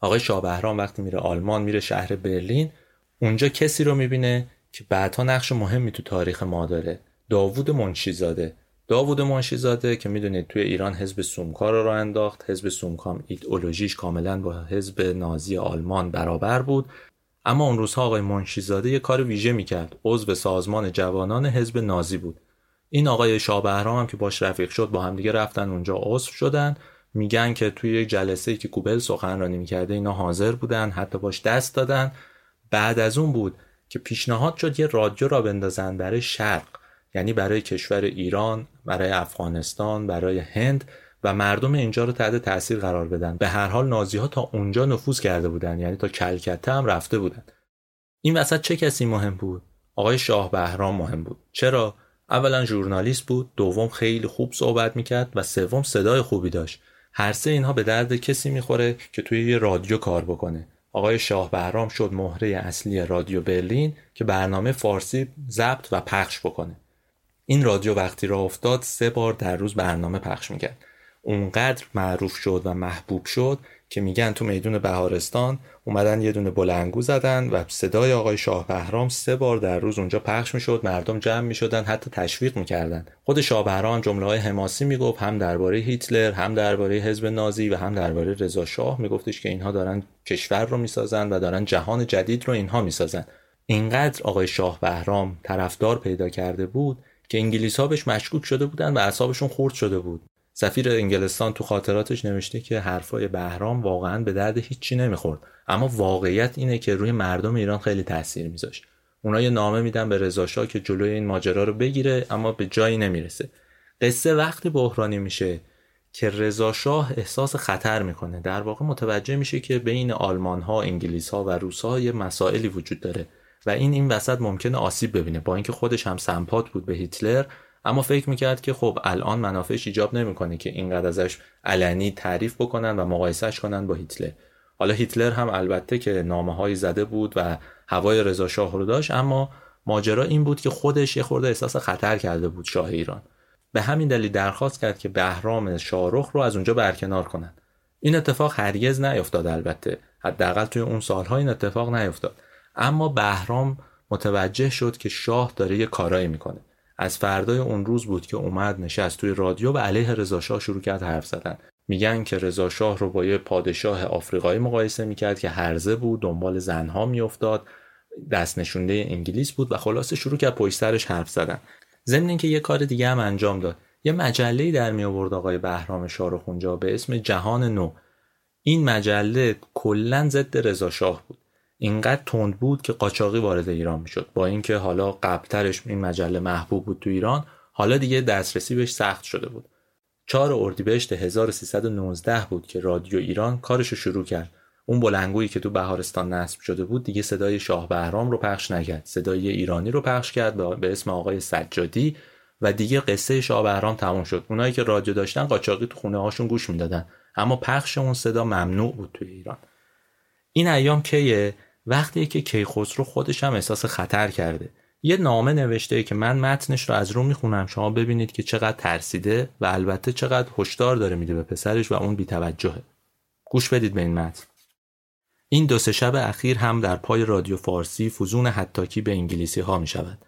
آقای شاه وقتی میره آلمان میره شهر برلین اونجا کسی رو می‌بینه که بعدها نقش مهمی تو تاریخ ما داره. داوود منشیزاده. داوود منشیزاده که می‌دونید توی ایران حزب سومکا رو راه انداخت. حزب سومکام ایدئولوژیش کاملا با حزب نازی آلمان برابر بود. اما اون روزها آقای منشیزاده یه کار ویژه می‌کرد. عضو سازمان جوانان حزب نازی بود. این آقای شاه هم که باش رفیق شد با همدیگه رفتن اونجا عضو شدن. میگن که توی یک جلسه که کوبل سخنرانی می‌کرده اینا حاضر بودن حتی باش دست دادن. بعد از اون بود که پیشنهاد شد یه رادیو را بندازن برای شرق. یعنی برای کشور ایران برای افغانستان برای هند و مردم اینجا رو تحت تاثیر قرار بدن. به هر حال نازی ها تا اونجا نفوذ کرده بودن یعنی تا کلکته هم رفته بودن. این وسط چه کسی مهم بود؟ آقای شاه بهرام مهم بود. چرا؟ اولا ژورنالیست بود دوم خیلی خوب صحبت می‌کرد و سوم صدای خوبی داشت. هر سه اینها به درد کسی می‌خوره که توی یه رادیو کار بکنه. آقای شاه بهرام شد مهره اصلی رادیو برلین که برنامه فارسی ضبط و پخش بکنه. این رادیو وقتی را افتاد سه بار در روز برنامه پخش می‌کرد. اونقدر معروف شد و محبوب شد که میگن تو میدون بهارستان اومدن یه دونه بلنگو زدن و صدای آقای شاه بهرام سه بار در روز اونجا پخش می‌شد مردم جمع می‌شدن حتی تشویق می‌کردن. خود شاه بهرام جمله های حماسی می‌گفت هم درباره هیتلر هم درباره حزب نازی و هم درباره رضا شاه میگفتش که اینها دارن کشور رو می‌سازن و دارن جهان جدید رو اینها می‌سازن. اینقدر آقای شاه بهرام طرفدار پیدا کرده بود که انگلیس ها بهش مشکوک شده بودن و اعصابشون خورد شده بود. سفیر انگلستان تو خاطراتش نوشته که حرفای بهرام واقعا به درد هیچی نمی‌خورد. اما واقعیت اینه که روی مردم ایران خیلی تاثیر میذاشت. اونا یه نامه میدن به رضا که جلوی این ماجرا رو بگیره اما به جایی نمی‌رسه. قصه وقتی بحرانی میشه که رضا احساس خطر می‌کنه در واقع متوجه میشه که بین آلمان ها انگلیس ها و روس ها یه مسائلی وجود داره. و این این وسط ممکنه آسیب ببینه. با اینکه خودش هم سمپات بود به هیتلر اما فکر می‌کرد که خب الان منافعش ایجاب نمی‌کنه که اینقدر ازش علنی تعریف بکنن و مقایسهش کنن با هیتلر. حالا هیتلر هم البته که نامه های زده بود و هوای رضا شاه رو داشت اما ماجرا این بود که خودش یه خورده احساس خطر کرده بود شاه ایران. به همین دلیل درخواست کرد که بهرام شاهرخ رو از اونجا برکنار کنن. این اتفاق هرگز نیفتاد البته. حداقل توی اون سالها این اتفاق نیفتاد. اما بهرام متوجه شد که شاه داره یه کارایی می‌کنه. از فردای اون روز بود که اومد نشست توی رادیو و علیه رضا شاه شروع کرد حرف زدن. میگن که رضا شاه رو با یه پادشاه آفریقایی مقایسه می‌کرد که هرزه بود دنبال زنها میافتاد دست نشونده انگلیس بود و خلاصه شروع کرد پشت سرش حرف زدن. ضمن اینکه یه کار دیگه هم انجام داد. یه مجله در می آورد آقای بهرام شارخونجا به اسم جهان نو. این مجله کلا ضد رضا شاه بود. اینقدر تند بود که قاچاقی وارد ایران می‌شد. با اینکه حالا قبلترش این مجله محبوب بود تو ایران حالا دیگه دسترسی بهش سخت شده بود. 4 اردیبهشت 1319 بود که رادیو ایران کارش رو شروع کرد. اون بلنگویی که تو بهارستان نصب شده بود دیگه صدای شاه بهرام رو پخش نکرد. صدای ایرانی رو پخش کرد به اسم آقای سجادی و دیگه قصه شاه بهرام تموم شد. اونایی که رادیو داشتن قاچاقی تو خونه هاشون گوش می‌دادن. اما پخش اون صدا ممنوع بود توی ایران. این ایام کیه؟ وقتی که کیخسرو خودش هم احساس خطر کرده. یه نامه نوشته که من متنش رو از رو می‌خونم. شما ببینید که چقدر ترسیده و البته چقدر هشدار داره میده به پسرش و اون بیتوجهه. گوش بدید به این متن. این دو سه شب اخیر هم در پای رادیو فارسی فزون حتاکی به انگلیسی ها می شود.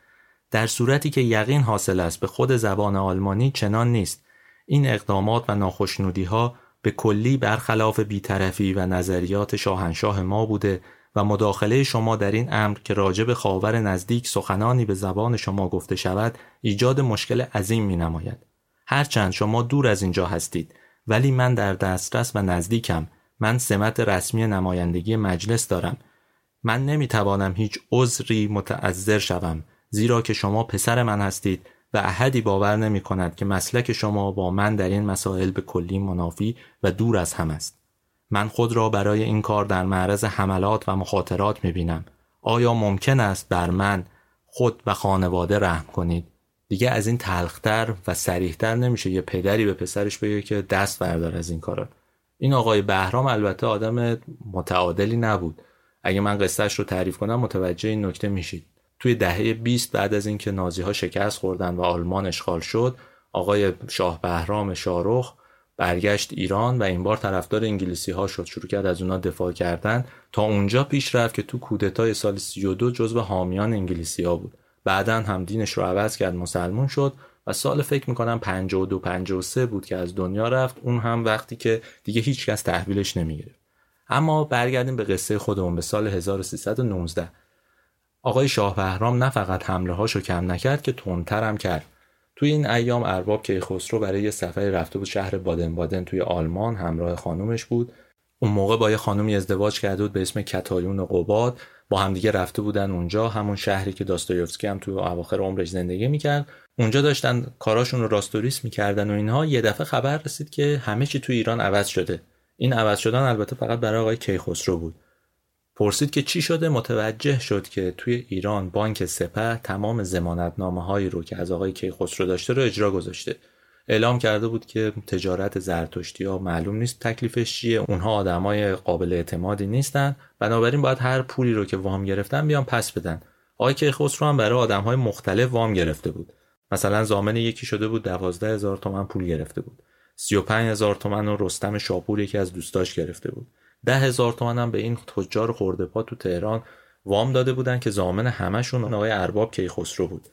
در صورتی که یقین حاصل است به خود زبان آلمانی چنان نیست. این اقدامات و ناخشنودی ها به کلی برخلاف بیطرفی و نظریات شاهنشاه ما بوده و مداخله شما در این امر که راجع به خاور نزدیک سخنانی به زبان شما گفته شود ایجاد مشکل عظیم می نماید. هرچند شما دور از اینجا هستید ولی من در دسترس و نزدیکم. من سمت رسمی نمایندگی مجلس دارم. من نمی توانم هیچ عذری متعذر شوم زیرا که شما پسر من هستید و احدی باور نمی کند که مسلک شما با من در این مسائل به کلی منافی و دور از هم است. من خود را برای این کار در معرض حملات و مخاطرات می بینم. آیا ممکن است بر من خود و خانواده رحم کنید؟ دیگه از این تلختر و سریحتر نمیشه یه پدری به پسرش بگه که دست بردار از این کارا. این آقای بهرام البته آدم متعادلی نبود. اگه من قصهش رو تعریف کنم متوجه این نکته میشید. توی دهه 20 بعد از اینکه نازی ها شکست خوردن و آلمان اشغال شد، آقای شاه بهرام شارخ برگشت ایران و این بار طرفدار انگلیسی ها شد. شروع کرد از اونا دفاع کردن. تا اونجا پیش رفت که تو کودتای سال 32 جزو حامیان انگلیسی ها بود. بعدا هم دینش رو عوض کرد مسلمون شد و سال فکر می‌کنم 52 53 بود که از دنیا رفت. اون هم وقتی که دیگه هیچکس تحویلش نمی‌گرفت. اما برگردیم به قصه خودمون به سال 1319 آقای شاه بهرام نه فقط حمله هاشو کم نکرد که تندتر هم کرد. توی این ایام ارباب کیخسرو برای یه سفری رفته بود شهر بادن بادن توی آلمان همراه خانومش بود. اون موقع با یه خانومی ازدواج کرده بود به اسم کتایون قباد. با همدیگه رفته بودن اونجا همون شهری که داستایوفسکی هم توی اواخر عمرش زندگی می‌کرد. اونجا داشتن کاراشون رو راستوریس می‌کردن و اینها. یه دفعه خبر رسید که همه چی توی ایران عوض شده. این عوض شدن البته فقط برای آقای کیخسرو بود. پرسید که چی شده؟ متوجه شد که توی ایران بانک سپه تمام زمانتنامه هایی رو که از آقای کیخسرو داشته رو اجرا گذاشته. اعلام کرده بود که تجارت زرتشتی ها معلوم نیست تکلیفش چیه. اونها آدمای قابل اعتمادی نیستن. بنابراین باید هر پولی رو که وام گرفتن بیان پس بدن. آقای کیخسرو هم برای آدم های مختلف وام گرفته بود. مثلا زامن یکی شده بود دوازده هزار تومن پول گرفته بود. سی و پنج هزار تومن رو رستم شاپور یکی از دوستاش گرفته بود. ده هزار تومن هم به این تجار خورده پا تو تهران وام داده بودن که زامن همشون آقای ارباب کیخسرو بود.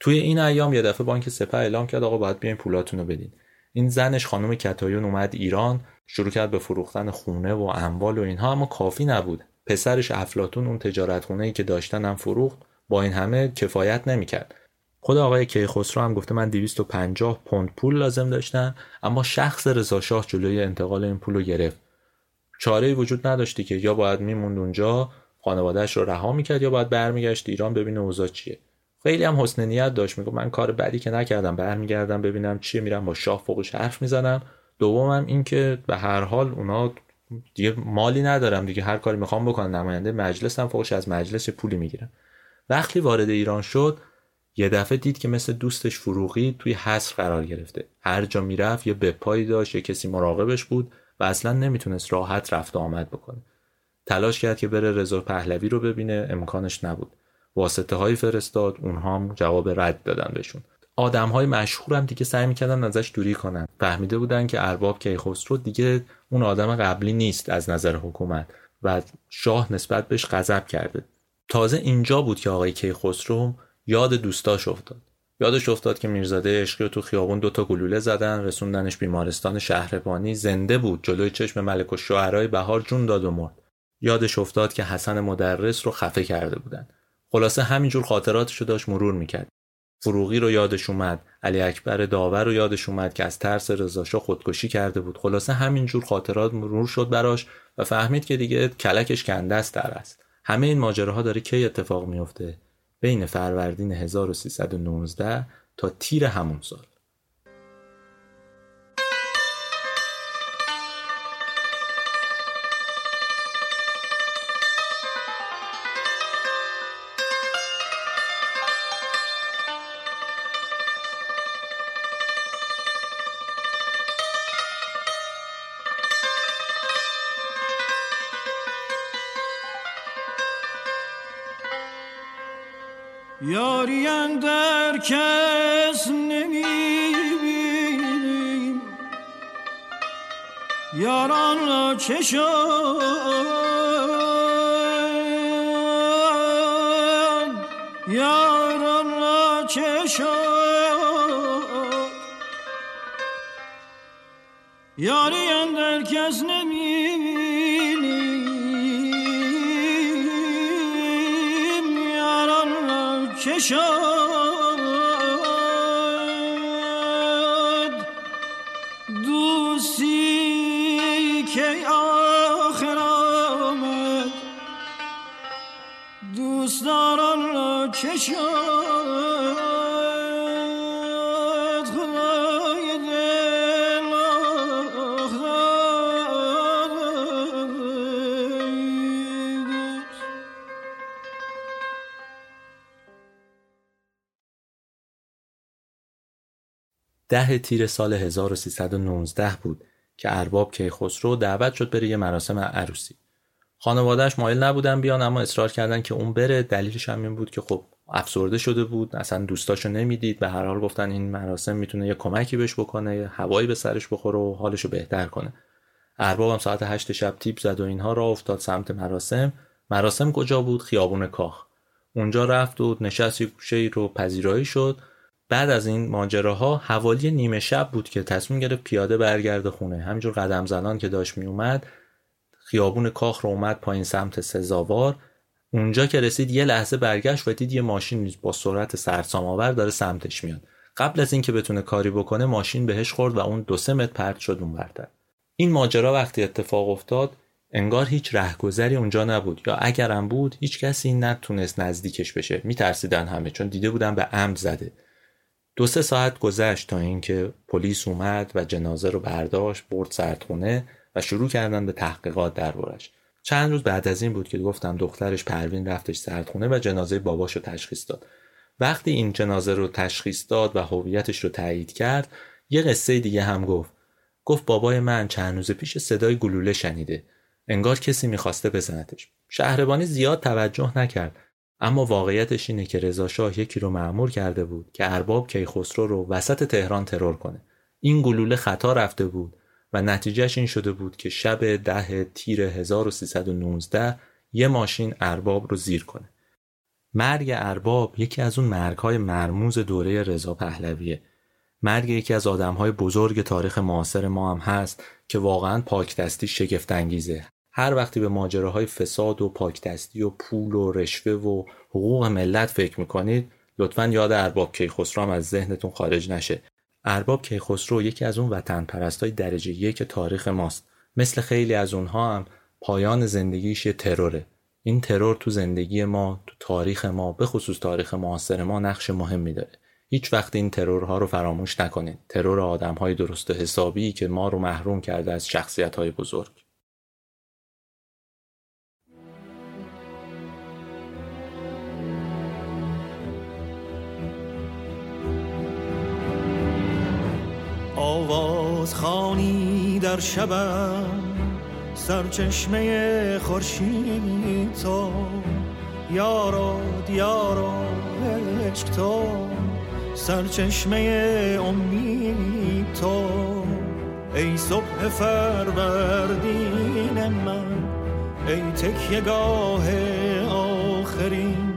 توی این ایام یه دفعه بانک سپه اعلام کرد آقا باید بیاین پولاتون رو بدین. این زنش خانم کتایون اومد ایران شروع کرد به فروختن خونه و اموال و اینها اما کافی نبود. پسرش افلاتون اون تجارت خونه ای که داشتن هم فروخت با این همه کفایت نمی‌کرد. خود آقای کیخسرو هم گفته من 250 پوند پول لازم داشتم. اما شخص رضا شاه جلوی انتقال این پول رو گرفت. چاره وجود نداشتی که یا باید میموند اونجا خانوادهش رو رها می‌کرد یا باید برمیگشت ایران ببینه اوضاع چیه. خیلی هم حسن نیت داشت میگه من کار بدی که نکردم برمیگردم ببینم چیه میرم با شاه فوقش حرف می‌زنم. دومم این که به هر حال اونا دیگه مالی ندارم دیگه هر کاری می‌خوام بکنم نماینده مجلس هم فوقش از مجلس پولی می‌گیرم وقتی وارد ایران شد یه دفعه دید که مثل دوستش فروغی توی حصر قرار گرفته. هر جا می‌رفت یه بپایی داشت یه کسی مراقبش بود. و اصلا نمی‌تونست راحت رفت آمد بکنه. تلاش کرد که بره رضا پهلوی رو ببینه امکانش نبود. واسطه های فرستاد اونها هم جواب رد دادن بهشون. آدم های مشهور هم دیگه سعی می‌کردن ازش دوری کنن. فهمیده بودن که ارباب کیخسرو دیگه اون آدم قبلی نیست از نظر حکومت و شاه نسبت بهش غضب کرده. تازه اینجا بود که آقای کیخسرو یاد دوستاش افتاد. یادش افتاد که میرزاده عشقی تو خیابون دوتا گلوله زدن رسوندنش بیمارستان شهربانی زنده بود جلوی چشم ملک و شعرهای بهار جون داد و مرد. یادش افتاد که حسن مدرس رو خفه کرده بودن. خلاصه همینجور خاطراتشو داشت مرور می‌کرد. فروغی رو یادش اومد علی اکبر داور رو یادش اومد که از ترس رضاشاه خودکشی کرده بود. خلاصه همینجور خاطرات مرور شد براش و فهمید که دیگه کلکش کنده است در است. همه این ماجراها داره کی اتفاق میفته بین فروردین 1319 تا تیر همون سال. یاران را ده تیر سال 1319 بود که ارباب کیخسرو دعوت شد بره یه مراسم عروسی. خانوادهش مایل نبودن بیان اما اصرار کردن که اون بره. دلیلش هم این بود که خب افسرده شده بود اصلا دوستاشو نمی‌دید. به هر حال گفتن این مراسم می‌تونه یه کمکی بهش بکنه یه هوایی به سرش بخوره و حالشو بهتر کنه. ارباب هم ساعت هشت شب تیپ زد و اینها را افتاد سمت مراسم. مراسم کجا بود؟ خیابون کاخ. اونجا رفت و نشست گوشه رو پذیرایی شد. بعد از این ماجراها حوالی نیمه شب بود که تصمیم گرفت پیاده برگرده خونه. همینجور قدم زنان که داشت می اومد خیابون کاخ رو اومد پایین سمت سزاوار. اونجا که رسید یه لحظه برگشت و دید یه ماشین با سرعت سرسام آور داره سمتش میاد. قبل از اینکه بتونه کاری بکنه ماشین بهش خورد و اون دو سه متر پرت شد اون برتر این ماجرا وقتی اتفاق افتاد انگار هیچ رهگذری اونجا نبود. یا اگرم بود هیچ کسی نتونست نزدیکش بشه. میترسیدن همه چون دیده بودن به عمد زده. دو سه ساعت گذشت تا اینکه پلیس اومد و جنازه رو برداشت برد سردخونه. و شروع کردن به تحقیقات دربارش چند روز بعد از این بود که گفتم دخترش پروین رفتش سردخونه و جنازه باباش رو تشخیص داد. وقتی این جنازه رو تشخیص داد و هویتش رو تایید کرد یه قصه دیگه هم گفت. گفت بابای من چند روز پیش صدای گلوله شنیده. انگار کسی می‌خواسته بزنتش. شهربانی زیاد توجه نکرد. اما واقعیتش اینه که رضا شاه یکی رو معمور کرده بود که ارباب کیخسرو رو وسط تهران ترور کنه. این گلوله خطا رفته بود. و نتیجهش این شده بود که شب ده تیر 1319 یه ماشین ارباب رو زیر کنه. مرگ ارباب یکی از اون مرگهای مرموز دوره رضا پهلویه. مرگ یکی از آدمهای بزرگ تاریخ معاصر ما هم هست که واقعا پاکدستی شگفت انگیزه هر وقتی به ماجراهای فساد و پاکدستی و پول و رشوه و حقوق ملت فکر می‌کنید لطفا یاد ارباب کیخسرو از ذهنتون خارج نشه. ارباب کیخسرو یکی از اون وطن پرستای درجه یک تاریخ ماست. مثل خیلی از اونها هم پایان زندگیش یه تروره. این ترور تو زندگی ما تو تاریخ ما به خصوص تاریخ معاصر ما نقش مهمی داره هیچ وقت این ترورها رو فراموش نکنید ترور آدم های درست و حسابی که ما رو محروم کرده از شخصیت های بزرگ. آواز خانی در شبم سرچشمه خورشید تو. یارو دیارو عشق تو سرچشمه امید تو. ای صبح فروردین من ای تکیه گاه آخرین.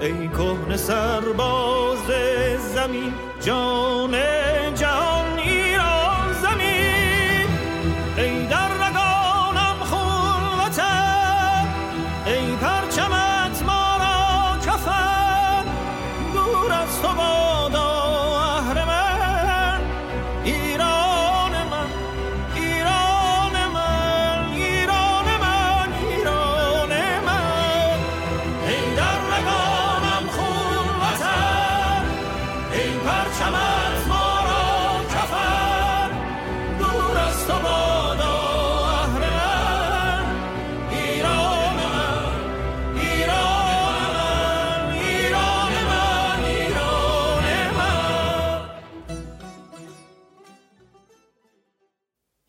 ای کهن سرباز زمین جان جان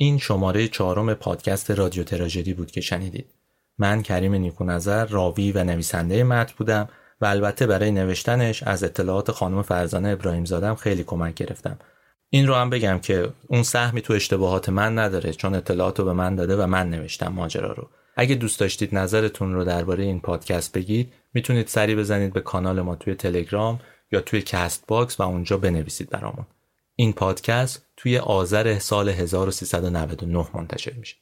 این شماره چهارم پادکست رادیو تراژدی بود که شنیدید. من کریم نیکونظر راوی و نویسنده متن بودم و البته برای نوشتنش از اطلاعات خانم فرزانه ابراهیم زادم خیلی کمک گرفتم. این رو هم بگم که اون سهمی تو اشتباهات من نداره چون اطلاعات رو به من داده و من نوشتم ماجرا رو. اگه دوست داشتید نظرتون رو درباره این پادکست بگید می‌تونید سری بزنید به کانال ما توی تلگرام یا توی Castbox و اونجا بنویسید برامون. این پادکست توی آذر سال 1399 منتشر میشه.